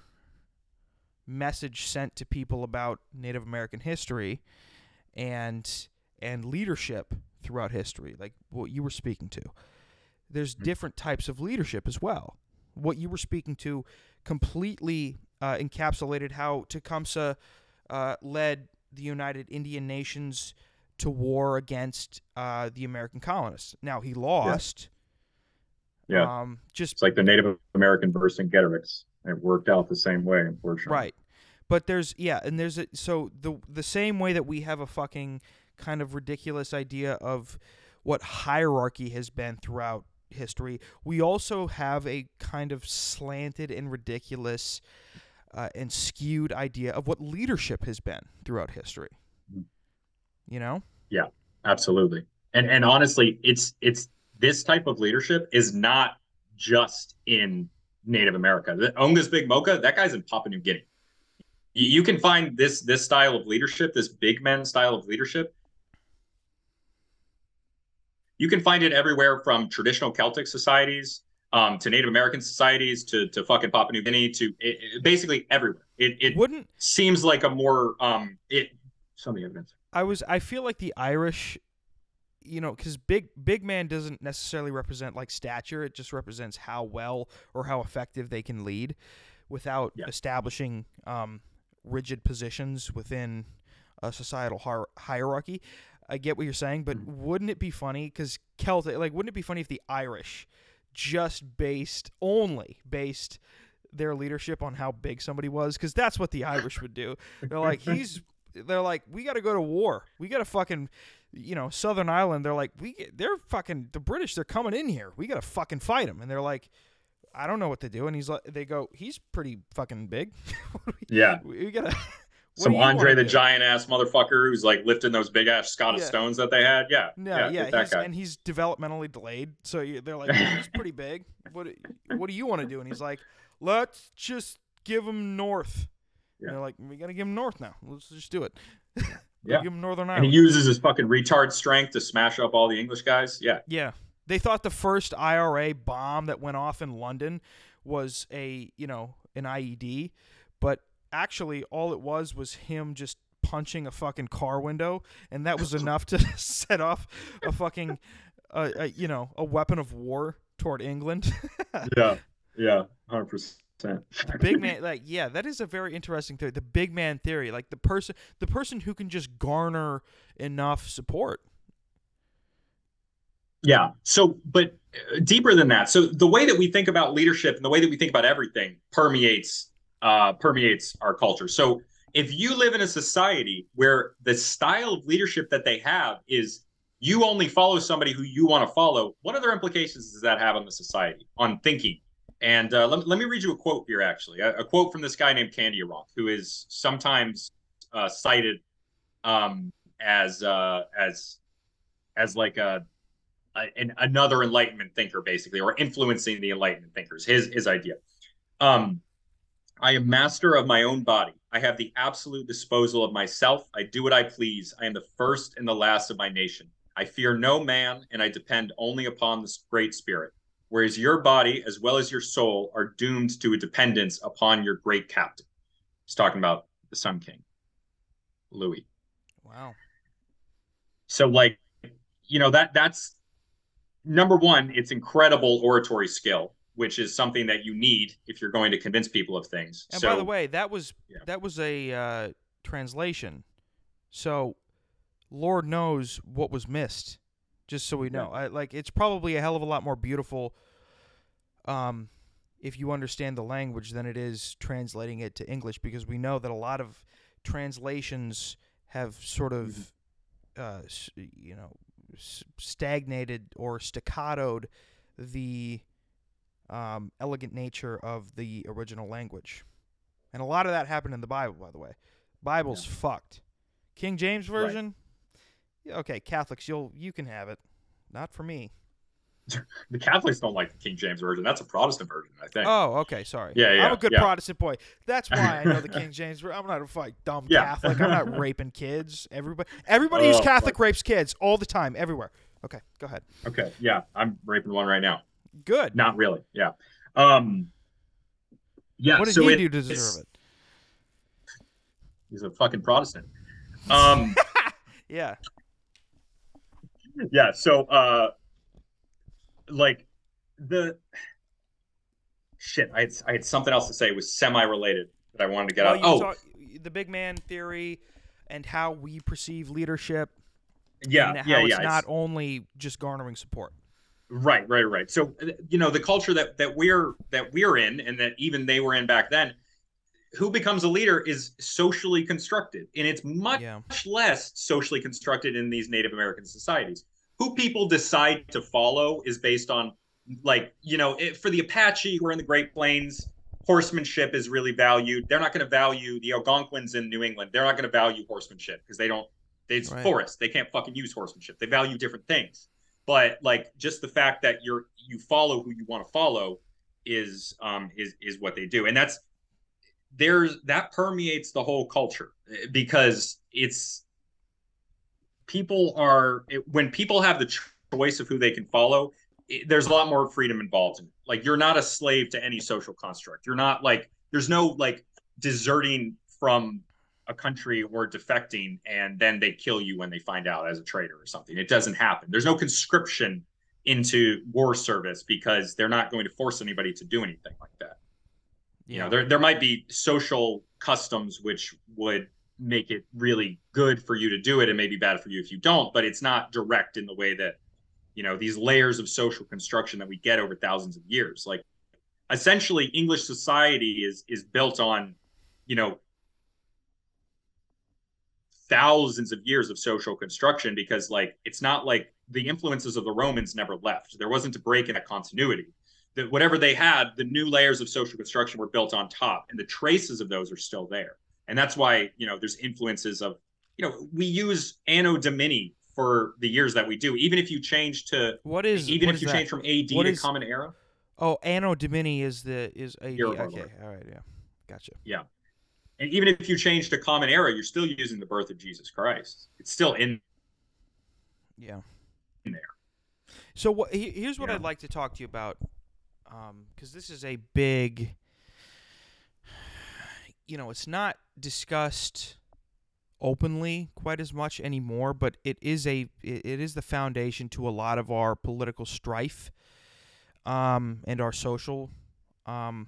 message sent to people about Native American history and and leadership throughout history, like what you were speaking to. There's Mhm. different types of leadership as well. What you were speaking to completely uh, encapsulated how Tecumseh uh, led the United Indian Nations to war against uh, the American colonists. Now he lost. Yeah. Um, just it's like the Native American Vercingetorix. It worked out the same way, unfortunately. Right. But there's yeah, and there's a so the the same way that we have a fucking kind of ridiculous idea of what hierarchy has been throughout history, we also have a kind of slanted and ridiculous uh, and skewed idea of what leadership has been throughout history. Mhm. You know? Yeah, absolutely. And and honestly, it's it's this type of leadership is not just in Native America. The Ongka's Big Moka, that guy's in Papua New Guinea. You, you can find this this style of leadership, this big men style of leadership. You can find it everywhere from traditional Celtic societies um, to Native American societies to to fucking Papua New Guinea to it, it- basically everywhere. It it Wouldn't seems like a more um it some of the evidence. I was I feel like the Irish you know cuz big big man doesn't necessarily represent like stature it just represents how well or how effective they can lead without Yeah. establishing um, rigid positions within a societal hier- hierarchy. I get what you're saying, but Mhm. wouldn't it be funny cuz Celtic like wouldn't it be funny if the Irish just based only based their leadership on how big somebody was cuz that's what the Irish would do. They're like *laughs* he's they're like we got to go to war. We got to fucking you know, Southern Ireland, they're like we they're fucking the British, they're coming in here. We got to fucking fight them. And they're like I don't know what to do. And he's like they go, he's pretty fucking big. *laughs* Yeah. we got *laughs* to Some Andre the Giant ass motherfucker who's like lifting those big ass Scottish Yeah. stones that they had. Yeah. No, yeah, yeah, that he's, guy. and he's developmentally delayed. So they're like, *laughs* he's pretty big. What what do you want to do? And he's like, let's just give him north. Yeah. And they're like, we got to give him north now. Let's just do it. Yeah. give him Northern And he uses his fucking retard strength to smash up all the English guys. Yeah. Yeah. They thought the first IRA bomb that went off in London was a, you know, an IED, but actually all it was was him just punching a fucking car window and that was *laughs* enough to *laughs* set off a fucking uh, a, you know, a weapon of war toward England. *laughs* Yeah. Yeah. Hundred percent. Big man like yeah, that is a very interesting theory. The big man theory, like the person the person who can just garner enough support. Yeah. So, but uh, deeper than that. So the way that we think about leadership and the way that we think about everything permeates uh, permeates our culture. So if you live in a society where the style of leadership that they have is you only follow somebody who you want to follow, what other implications does that have on the society, on thinking? And uh, let, let me read you a quote here, actually, a, a quote from this guy named Kandiaronk, who is sometimes uh, cited um, as uh, as as like a, a an, another Enlightenment thinker, basically, or influencing the Enlightenment thinkers. His his idea. Um, I am master of my own body. I have the absolute disposal of myself. I do what I please. I am the first and the last of my nation. I fear no man, and I depend only upon the Great Spirit. Whereas your body, as well as your soul, are doomed to a dependence upon your great captain. He's talking about the Sun King, Louis. Wow. So, like, you know that that's number one. It's incredible oratory skill, which is something that you need if you're going to convince people of things. And so, by the way, that was Yeah. that was a uh, translation. So Lord knows what was missed. Just so we know, I, like it's probably a hell of a lot more beautiful, um, if you understand the language than it is translating it to English, because we know that a lot of translations have sort of, uh, s- you know, s- stagnated or staccatoed the um, elegant nature of the original language. And a lot of that happened in the Bible, by the way. Bible's fucked. King James version, yeah, okay, Catholics, you'll you can have it. Not for me. *laughs* the Catholics don't like the King James version. That's a Protestant version, I think. Oh, okay, sorry. Yeah, yeah I'm a good yeah. Protestant boy. That's why I know the *laughs* King James. I'm not a like dumb Yeah. Catholic. I'm not raping kids. Everybody, everybody who's Oh, Catholic fuck. rapes kids all the time, everywhere. Okay, go ahead. Okay, yeah, I'm raping one right now. Good. Not really. Yeah. Um. Yeah. what did so he it- do to deserve it? He's a fucking Protestant. Um. *laughs* Yeah. Yeah so uh like the shit i had, I had something else to say it was semi-related that i wanted to get Well, out oh talk- the big man theory and how we perceive leadership. yeah and how yeah it's yeah not it's- only just garnering support. right right right so uh, you know the culture that that we're that we're in and that even they were in back then who becomes a leader is socially constructed and it's much Yeah. less socially constructed in these native american societies. Who people decide to follow is based on like you know it, for the apache who are in the great plains horsemanship is really valued. They're not going to value the algonquins in new england. They're not going to value horsemanship because they don't it's Right. forest. They can't fucking use horsemanship. They value different things. But like just the fact that you're you follow who you want to follow is um is is what they do. And that's there's that permeates the whole culture because it's people are it, when people have the choice of who they can follow it, there's a lot more freedom involved in it. like you're not a slave to any social construct. You're not like there's no like deserting from a country or defecting and then they kill you when they find out as a traitor or something. It doesn't happen. There's no conscription into war service because they're not going to force anybody to do anything like that you know there there might be social customs which would make it really good for you to do it and maybe bad for you if you don't but it's not direct in the way that you know these layers of social construction that we get over thousands of years. Like essentially english society is is built on you know thousands of years of social construction because like it's not like the influences of the romans never left. There wasn't a break in that continuity that whatever they had, the new layers of social construction were built on top, and the traces of those are still there. And that's why you know there's influences of you know we use Anno Domini for the years that we do. Even if you change to What is even what if is you that? change from AD What to is- Common Era, Oh, Anno Domini is the is AD. Era of Okay, Lord. all right, yeah, gotcha. Yeah, and even if you change to Common Era, you're still using the birth of Jesus Christ. It's still in Yeah. In there. So what? Here's what Yeah. I'd like to talk to you about, because this is a big. *sighs* You know, it's not discussed openly quite as much anymore, but it is a it is the foundation to a lot of our political strife, um, and our social, um,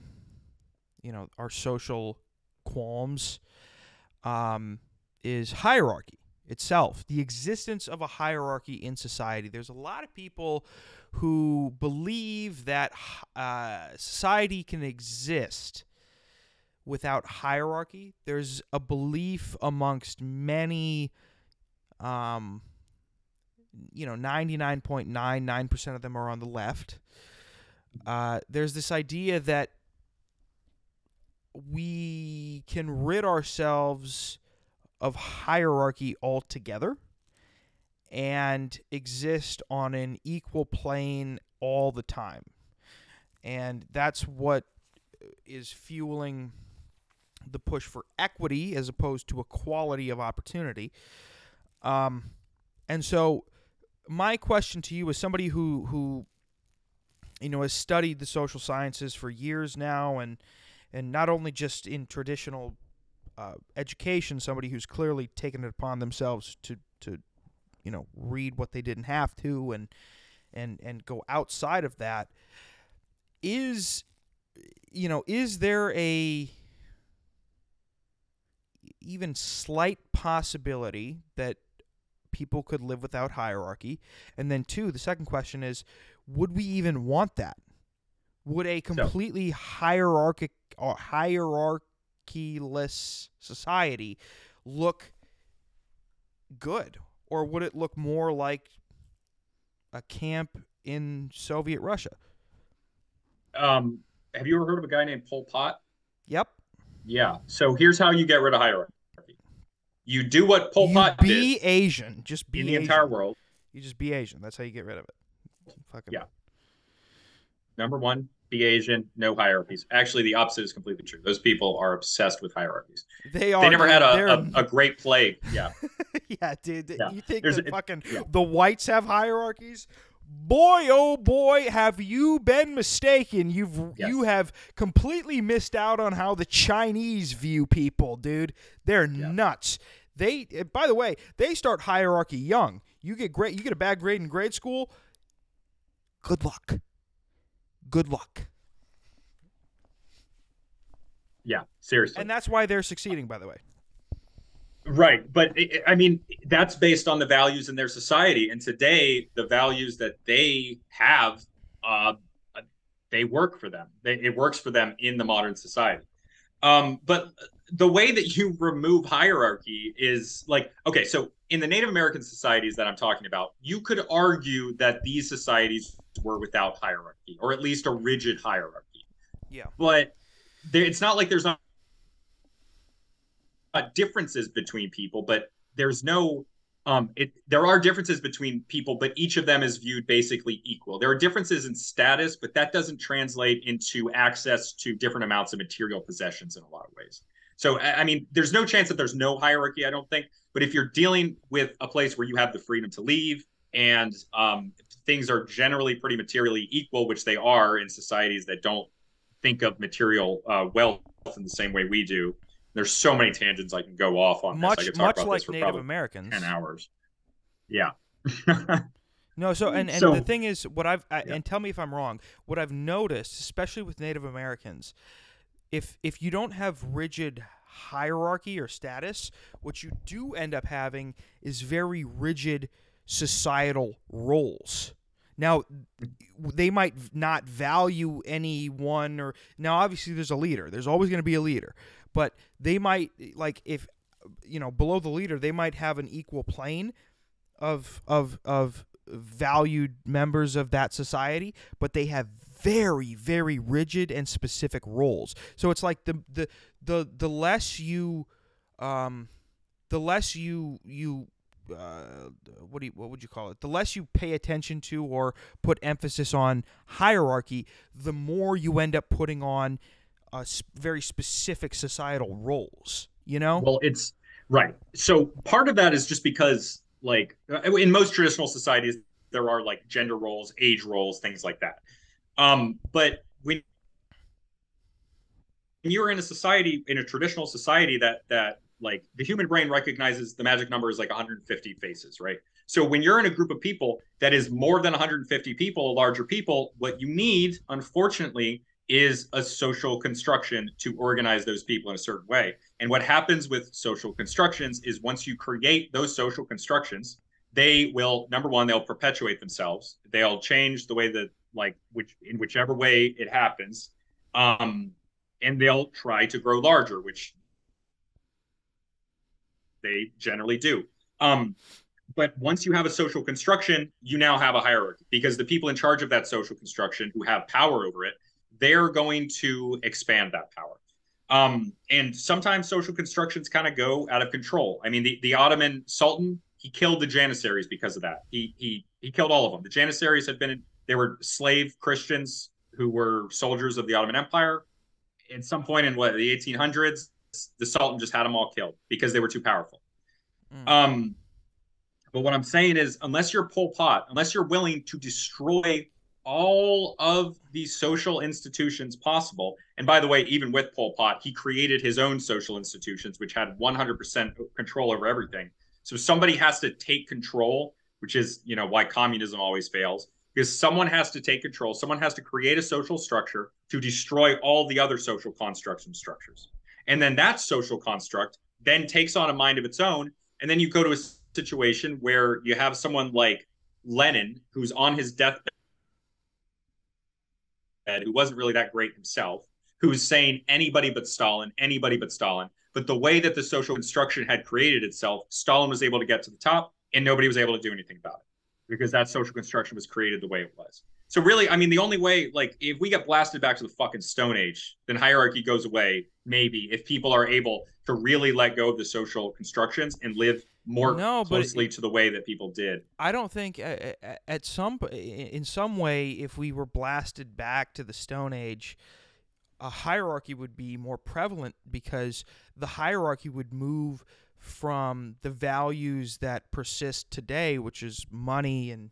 you know, our social qualms, um, is hierarchy itself, the existence of a hierarchy in society. There's a lot of people who believe that uh, society can exist without hierarchy. There's a belief amongst many, um, you know, 99.99% of them are on the left. Uh, there's this idea that we can rid ourselves of hierarchy altogether and exist on an equal plane all the time. And that's what is fueling the push for equity as opposed to equality of opportunity. Um, and so, my question to you, as somebody who who you know has studied the social sciences for years now, and and not only just in traditional uh, education, somebody who's clearly taken it upon themselves to to you know read what they didn't have to and and and go outside of that. Is you know is there a even slight possibility that people could live without hierarchy? And then two the second question is would we even want that? Would a completely hierarchic or hierarchy-less society look good or would it look more like a camp in Soviet Russia? Um, have you ever heard of a guy named Pol Pot? Yep. Yeah. So here's how you get rid of hierarchy. You do what Pol you Pot be did Be Asian. Just be in the Asian. entire world. You just be Asian. That's how you get rid of it. Fucking Yeah. Number one, be Asian, no hierarchies. Actually, the opposite is completely true. Those people are obsessed with hierarchies. They are. They never had a, a, a great plague. Yeah. *laughs* yeah, dude. Yeah. You think a- fucking yeah. the whites have hierarchies? Boy, oh boy, have you been mistaken? You've Yes. you have completely missed out on how the Chinese view people, dude. They're Yeah. nuts. They, uh, by the way, they start hierarchy young. You get great. You get a bad grade in grade school. Good luck. Good luck. Yeah. Seriously. And that's why they're succeeding. By the way. Right, but it, I mean that's based on the values in their society, and today the values that they have, uh, they work for them. They, it works for them in the modern society. Um, but the way that you remove hierarchy is like okay, so in the Native American societies that I'm talking about, you could argue that these societies were without hierarchy, or at least a rigid hierarchy. Yeah. But there, it's not like there's not differences between people, but there's no um it there are differences between people but each of them is viewed basically equal there are differences in status but that doesn't translate into access to different amounts of material possessions in a lot of ways so I mean there's no chance that there's no hierarchy i don't think but if you're dealing with a place where you have the freedom to leave and um, things are generally pretty materially equal which they are in societies that don't think of material uh, wealth in the same way we do there's so many tangents I can go off on. this. I Much could talk much about this like for Native probably Americans. ten hours. Yeah. *laughs* No, so and, and So- the thing is, what I've I, Yeah. and tell me if I'm wrong. What I've noticed, especially with Native Americans, if if you don't have rigid hierarchy or status, what you do end up having is very rigid societal roles. Now, they might not value anyone, or now obviously there's a leader. There's always going to be a leader, but they might like if you know below the leader, they might have an equal plane of of of valued members of that society, but they have very very rigid and specific roles. So it's like the the the the less you um the less you you uh, what do you, what would you call it? The less you pay attention to or put emphasis on hierarchy, the more you end up putting on uh, very specific societal roles. You know? Well, it's right. So part of that is just because, like, uh, in most traditional societies, there are like gender roles, age roles, things like that. Um, but when you're in a society, in a traditional society, that that like the human brain recognizes the magic number is like 150 faces, right? So when you're in a group of people that is more than 150 people, a larger people, what you need, unfortunately, is a social construction to organize those people in a certain way. And what happens with social constructions is once you create those social constructions, they will number one, they'll perpetuate themselves. They'll change the way that like which in whichever way it happens. Um, and they'll try to grow larger, which they generally do. Um, but once you have a social construction, you now have a hierarchy because the people in charge of that social construction who have power over it they're going to expand that power. Um, and sometimes social constructions kind of go out of control. I mean, the, the Ottoman Sultan, he killed the Janissaries because of that. He, he, he killed all of them. The Janissaries had been, they were slave Christians who were soldiers of the Ottoman Empire. At some point in what, the 1800s, the Sultan just had them all killed because they were too powerful. Mm. Um, but what I'm saying is, unless you're Pol Pot, unless you're willing to destroy all of these social institutions possible. And by the way, even with Pol Pot, he created his own social institutions, which had 100% control over everything. So somebody has to take control, which is, you know, why communism always fails, because someone has to take control. Someone has to create a social structure to destroy all the other social constructs and structures. And then that social construct then takes on a mind of its own. And then you go to a situation where you have someone like Lenin, who's on his deathbed who wasn't really that great himself, who was saying anybody but Stalin, anybody but Stalin. But the way that the social construction had created itself, Stalin was able to get to the top and nobody was able to do anything about it because that social construction was created the way it was. So really, I mean, the only way, like, if we get blasted back to the fucking Stone Age, then hierarchy goes away. Maybe if people are able to really let go of the social constructions and live more no, closely it, to the way that people did. I don't think uh, uh, at some in some way, if we were blasted back to the Stone Age, a hierarchy would be more prevalent because the hierarchy would move from the values that persist today, which is money and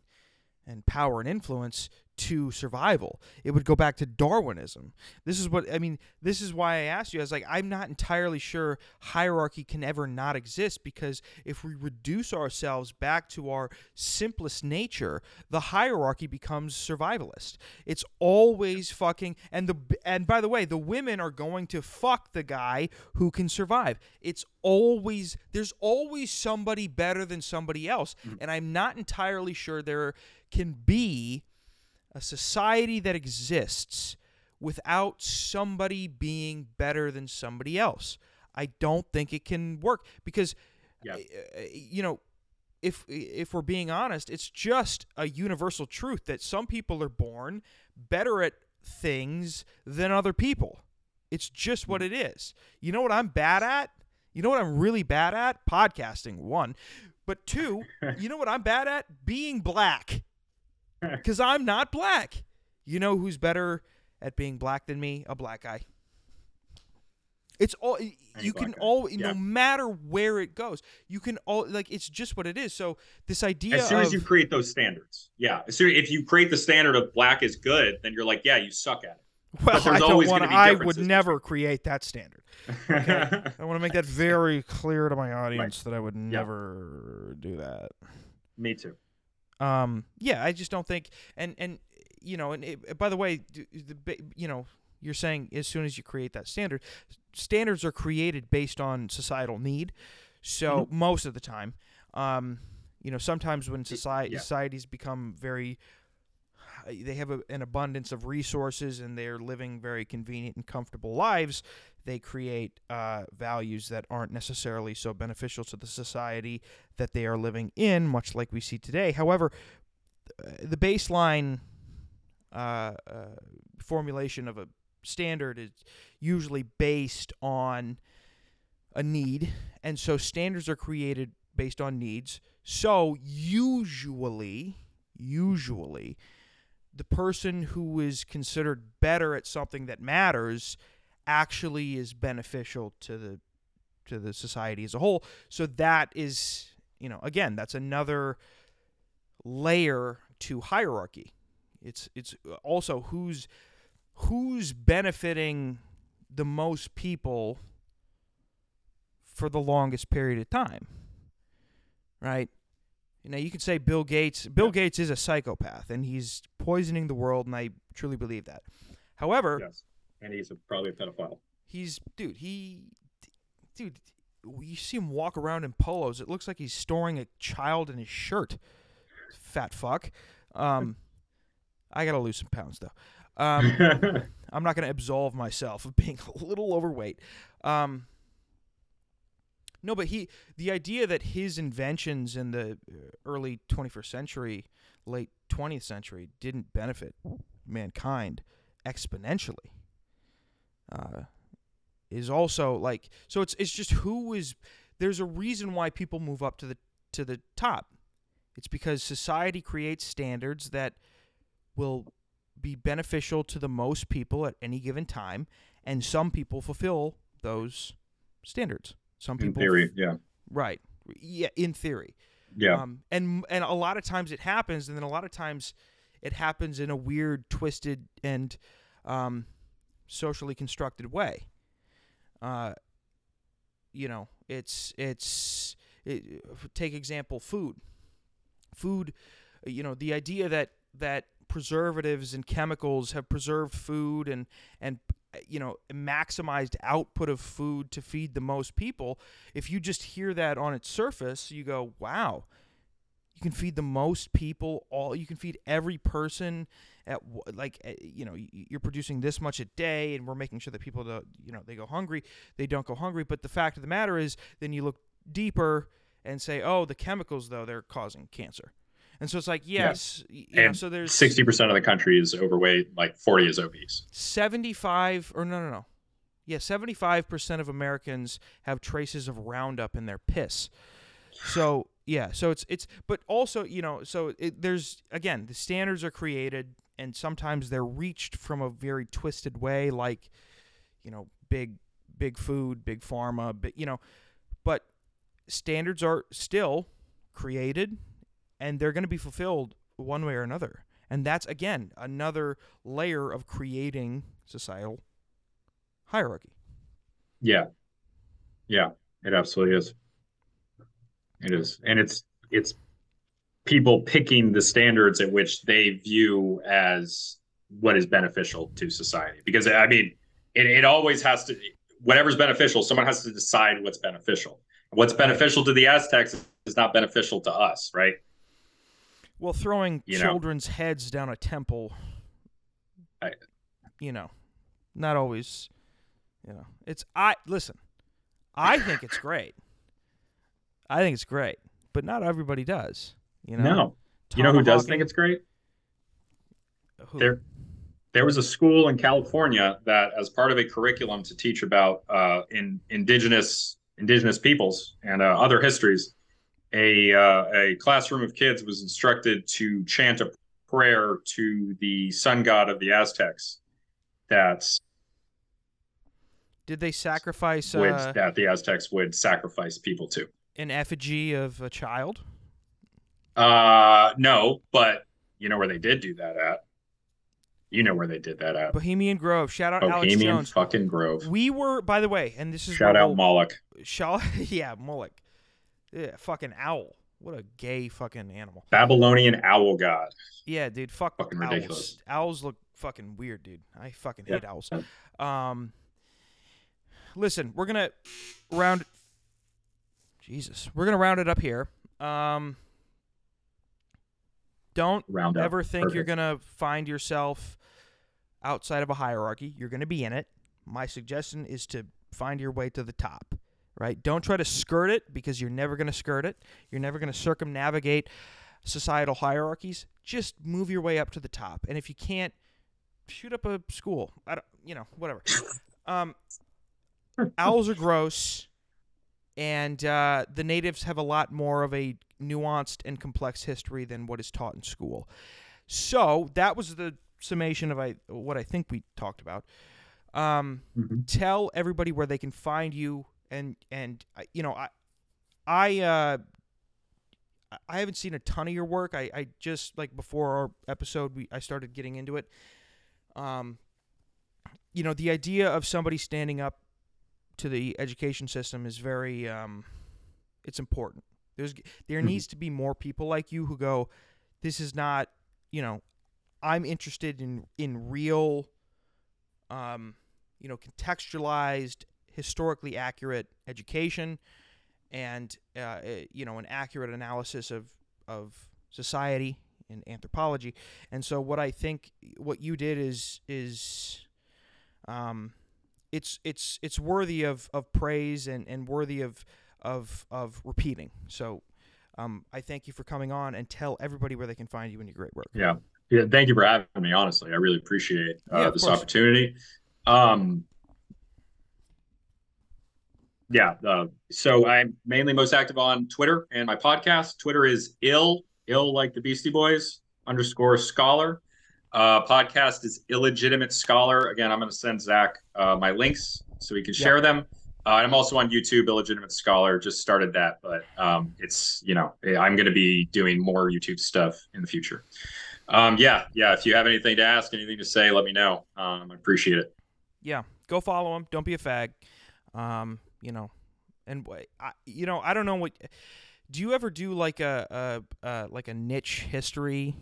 and power and influence, to survival. It would go back to Darwinism. This is what I mean. This is why I asked you. I was like, I'm not entirely sure hierarchy can ever not exist because if we reduce ourselves back to our simplest nature, the hierarchy becomes survivalist. It's always fucking and the and by the way, the women are going to fuck the guy who can survive. It's always there's always somebody better than somebody else, mm-hmm. and I'm not entirely sure there can be a society that exists without somebody being better than somebody else. I don't think it can work because, yeah. Uh, uh, you know, if if we're being honest, it's just a universal truth that some people are born better at things than other people. It's just what it is. You know what I'm bad at? You know what I'm really bad at? Podcasting, one. But two, *laughs* you know what I'm bad at? Being black *laughs* because I'm not black. You know who's better at being black than me? A black guy. It's all you can all yeah. no matter where it goes, you can all like it's just what it is. So this idea as soon of, as you create those standards, yeah, as soon if you create the standard of black is good, then you're like, yeah, you suck at it. Well, I don't want. I would never create that standard. Okay? *laughs* I want to make that very clear to my audience right. that I would never do that. Me too. Um, yeah, I just don't think, and and you know, and it, by the way, the you know, you're saying as soon as you create that standard, standards are created based on societal need. So mm-hmm. most of the time, um, you know, sometimes when society yeah. societies become very they have a, an abundance of resources and they're living very convenient and comfortable lives, they create uh, values that aren't necessarily so beneficial to the society that they are living in, much like we see today. However, the baseline uh, uh, formulation of a standard is usually based on a need, and so standards are created based on needs. So usually, usually, the person who is considered better at something that matters actually is beneficial to the to the society as a whole. So that is, you know, again, that's another layer to hierarchy. It's it's uh, also who's who's benefiting the most people for the longest period of time. Right? You know, you could say Bill Gates. Bill yeah. Gates is a psychopath, and he's poisoning the world, and I truly believe that. However, Yes, and he's a, probably a pedophile. he's dude. He, dude, you see him walk around in polos. It looks like he's storing a child in his shirt. Fat fuck. Um, I gotta lose some pounds though. Um, *laughs* I'm not gonna absolve myself of being *laughs* a little overweight. Um, no, but he, the idea that his inventions in the uh, early 21st century, late 20th century, didn't benefit mankind exponentially, uh, is also like so. It's it's just who is there's a reason why people move up to the to the top. It's because society creates standards that will be beneficial to the most people at any given time, and some people fulfill those standards. Some In people, theory, yeah, right? Yeah, in theory. yeah, Um, and and a lot of times it happens, and then a lot of times it happens in a weird, twisted, and um, socially constructed way. Uh, you know, it's it's it, take example food. Food, you know, the idea that that preservatives and chemicals have preserved food and and you know maximized output of food to feed the most people if you just hear that on its surface you go wow you can feed the most people all you can feed every person at like eh, you know you're producing this much a day and we're making sure that people don't you know they go hungry they don't go hungry. But the fact of the matter is then you look deeper and say oh the chemicals though they're causing cancer. And so it's like yes y- you know and so there's sixty percent of the country is overweight, like forty is obese. 75 or no no no. Yeah 75% of americans have traces of roundup in their piss. So yeah so it's it's but also you know so it, there's again the standards are created and sometimes they're reached from a very twisted way like you know big big food big pharma but you know but standards are still created and they're going to be fulfilled one way or another. And that's again another layer of creating societal hierarchy. Yeah, yeah, it absolutely is. It is, and it's it's people picking the standards at which they view as what is beneficial to society. Because I mean, it, it always has to whatever's beneficial. Someone has to decide what's beneficial. What's beneficial to the Aztecs is not beneficial to us, right? well throwing You know. children's heads down a temple I- you know not always you know it's i listen i think it's great i think it's great but not everybody does you know No, you know who does think it's great? who? There, there was a school in California that, as part of a curriculum to teach about uh, in indigenous indigenous peoples and uh, other histories, a uh, a classroom of kids was instructed to chant a prayer to the sun god of the Aztecs. That's did they sacrifice would uh, that the Aztecs would sacrifice people to. An effigy of a child Uh, no, but you know where they did do that at. You know where they did that at. bohemian grove shout out alex Bohemian jones fucking Grove. we were by the way and this is Shout out Moloch. Shall *laughs* yeah, Moloch. Yeah, fucking owl. What a gay fucking animal. Babylonian owl god. Yeah, dude. Fuck Fucking owls. ridiculous. Owls look fucking weird, dude. I fucking Yeah. hate owls. Um, listen, we're gonna round. Jesus, we're gonna round it up here. Um, don't Round up. ever think you're gonna find yourself outside of a hierarchy. You're gonna be in it. My suggestion is to find your way to the top. Right? Don't try to skirt it because you're never gonna skirt it. You're never gonna circumnavigate societal hierarchies. Just move your way up to the top. And if you can't, shoot up a school. I don't, you know, whatever. *laughs* Um, owls are gross, and uh, the natives have a lot more of a nuanced and complex history than what is taught in school. So that was the summation of I, what I think we talked about. Um, Mhm. tell everybody where they can find you, and and uh, you know, I, I, uh, I haven't seen a ton of your work. I, I just like before our episode, we I started getting into it. Um, you know, the idea of somebody standing up to the education system is very, um, it's important. There's there Mhm. needs to be more people like you who go, this is not, you know, I'm interested in in real um, you know, contextualized, historically accurate education, and uh, uh, you know, an accurate analysis of of society and anthropology. And so, what I think what you did is is um, it's it's it's worthy of, of praise and, and worthy of of of repeating. So um, I thank you for coming on and tell everybody where they can find you and your great work. Yeah. Yeah. Thank you for having me. Honestly, I really appreciate uh, Yeah, this course. opportunity. Um, yeah. Uh, so I'm mainly most active on Twitter and my podcast. Twitter is ill, ill like the Beastie Boys underscore scholar. Uh, podcast is illegitimate scholar. Again, I'm going to send Zach uh, my links so he can Yeah. share them. Uh, I'm also on YouTube, illegitimate scholar. Just started that, but um, it's you know I'm going to be doing more YouTube stuff in the future. Um, yeah, yeah. If you have anything to ask, anything to say, let me know. Um, I appreciate it. Yeah, go follow him. Don't be a fag. Um, you know, and I, you know, I don't know what. Do you ever do like a, a, a like a niche history,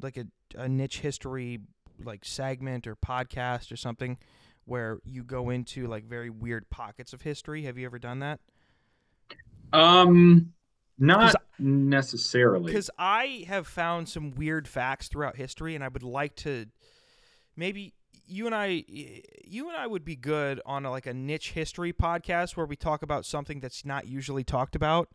like a, a niche history like segment or podcast or something, where you go into like very weird pockets of history? Have you ever done that? Um, not 'Cause necessarily. Because I have found some weird facts throughout history, and I would like to maybe you and I, you and I would be good on a, like a niche history podcast where we talk about something that's not usually talked about.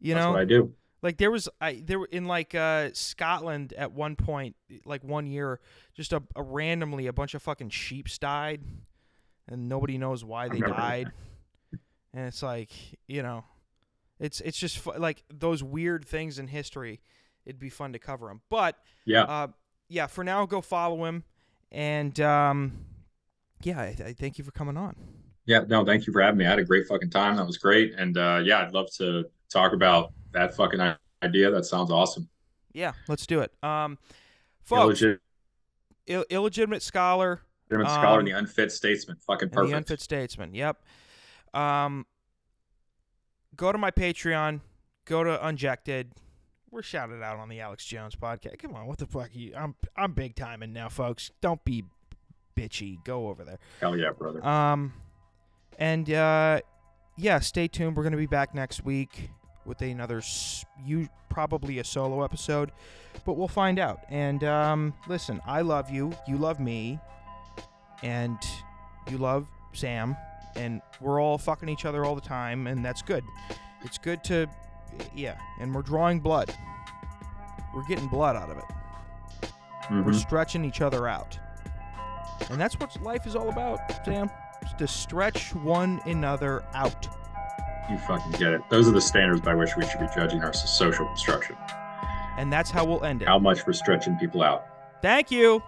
You That's know, what I do. Like there was I there were in like uh Scotland at one point like one year just a, a randomly a bunch of fucking sheeps died and nobody knows why they died and it's like you know it's it's just fu- like those weird things in history it'd be fun to cover them but Yeah. uh yeah for now go follow him and um yeah I, I thank you for coming on Yeah, no, thank you for having me. I had a great fucking time. That was great. And uh, yeah, I'd love to talk about that fucking idea. That sounds awesome. yeah let's do it um folks Illegitimate Ill- illegitimate scholar scholar and Um, the unfit statesman. Fucking perfect. the unfit statesman. Yep. Um, go to my Patreon. Go to Unjected. We're shouted out on the Alex Jones podcast. Come on, what the fuck? Are you? I'm I'm big timing now, folks. Don't be bitchy. Go over there. Hell yeah, brother. Um, and uh, yeah, stay tuned. We're gonna be back next week with another you probably a solo episode, but we'll find out. And um, listen, I love you. You love me, and you love Sam, and we're all fucking each other all the time, and that's good. It's good to, yeah. And we're drawing blood. We're getting blood out of it. We're Mhm. stretching each other out. And that's what life is all about, Sam. To stretch one another out. You fucking get it. Those are the standards by which we should be judging our social construction. And that's how we'll end it. How much we're stretching people out. Thank you.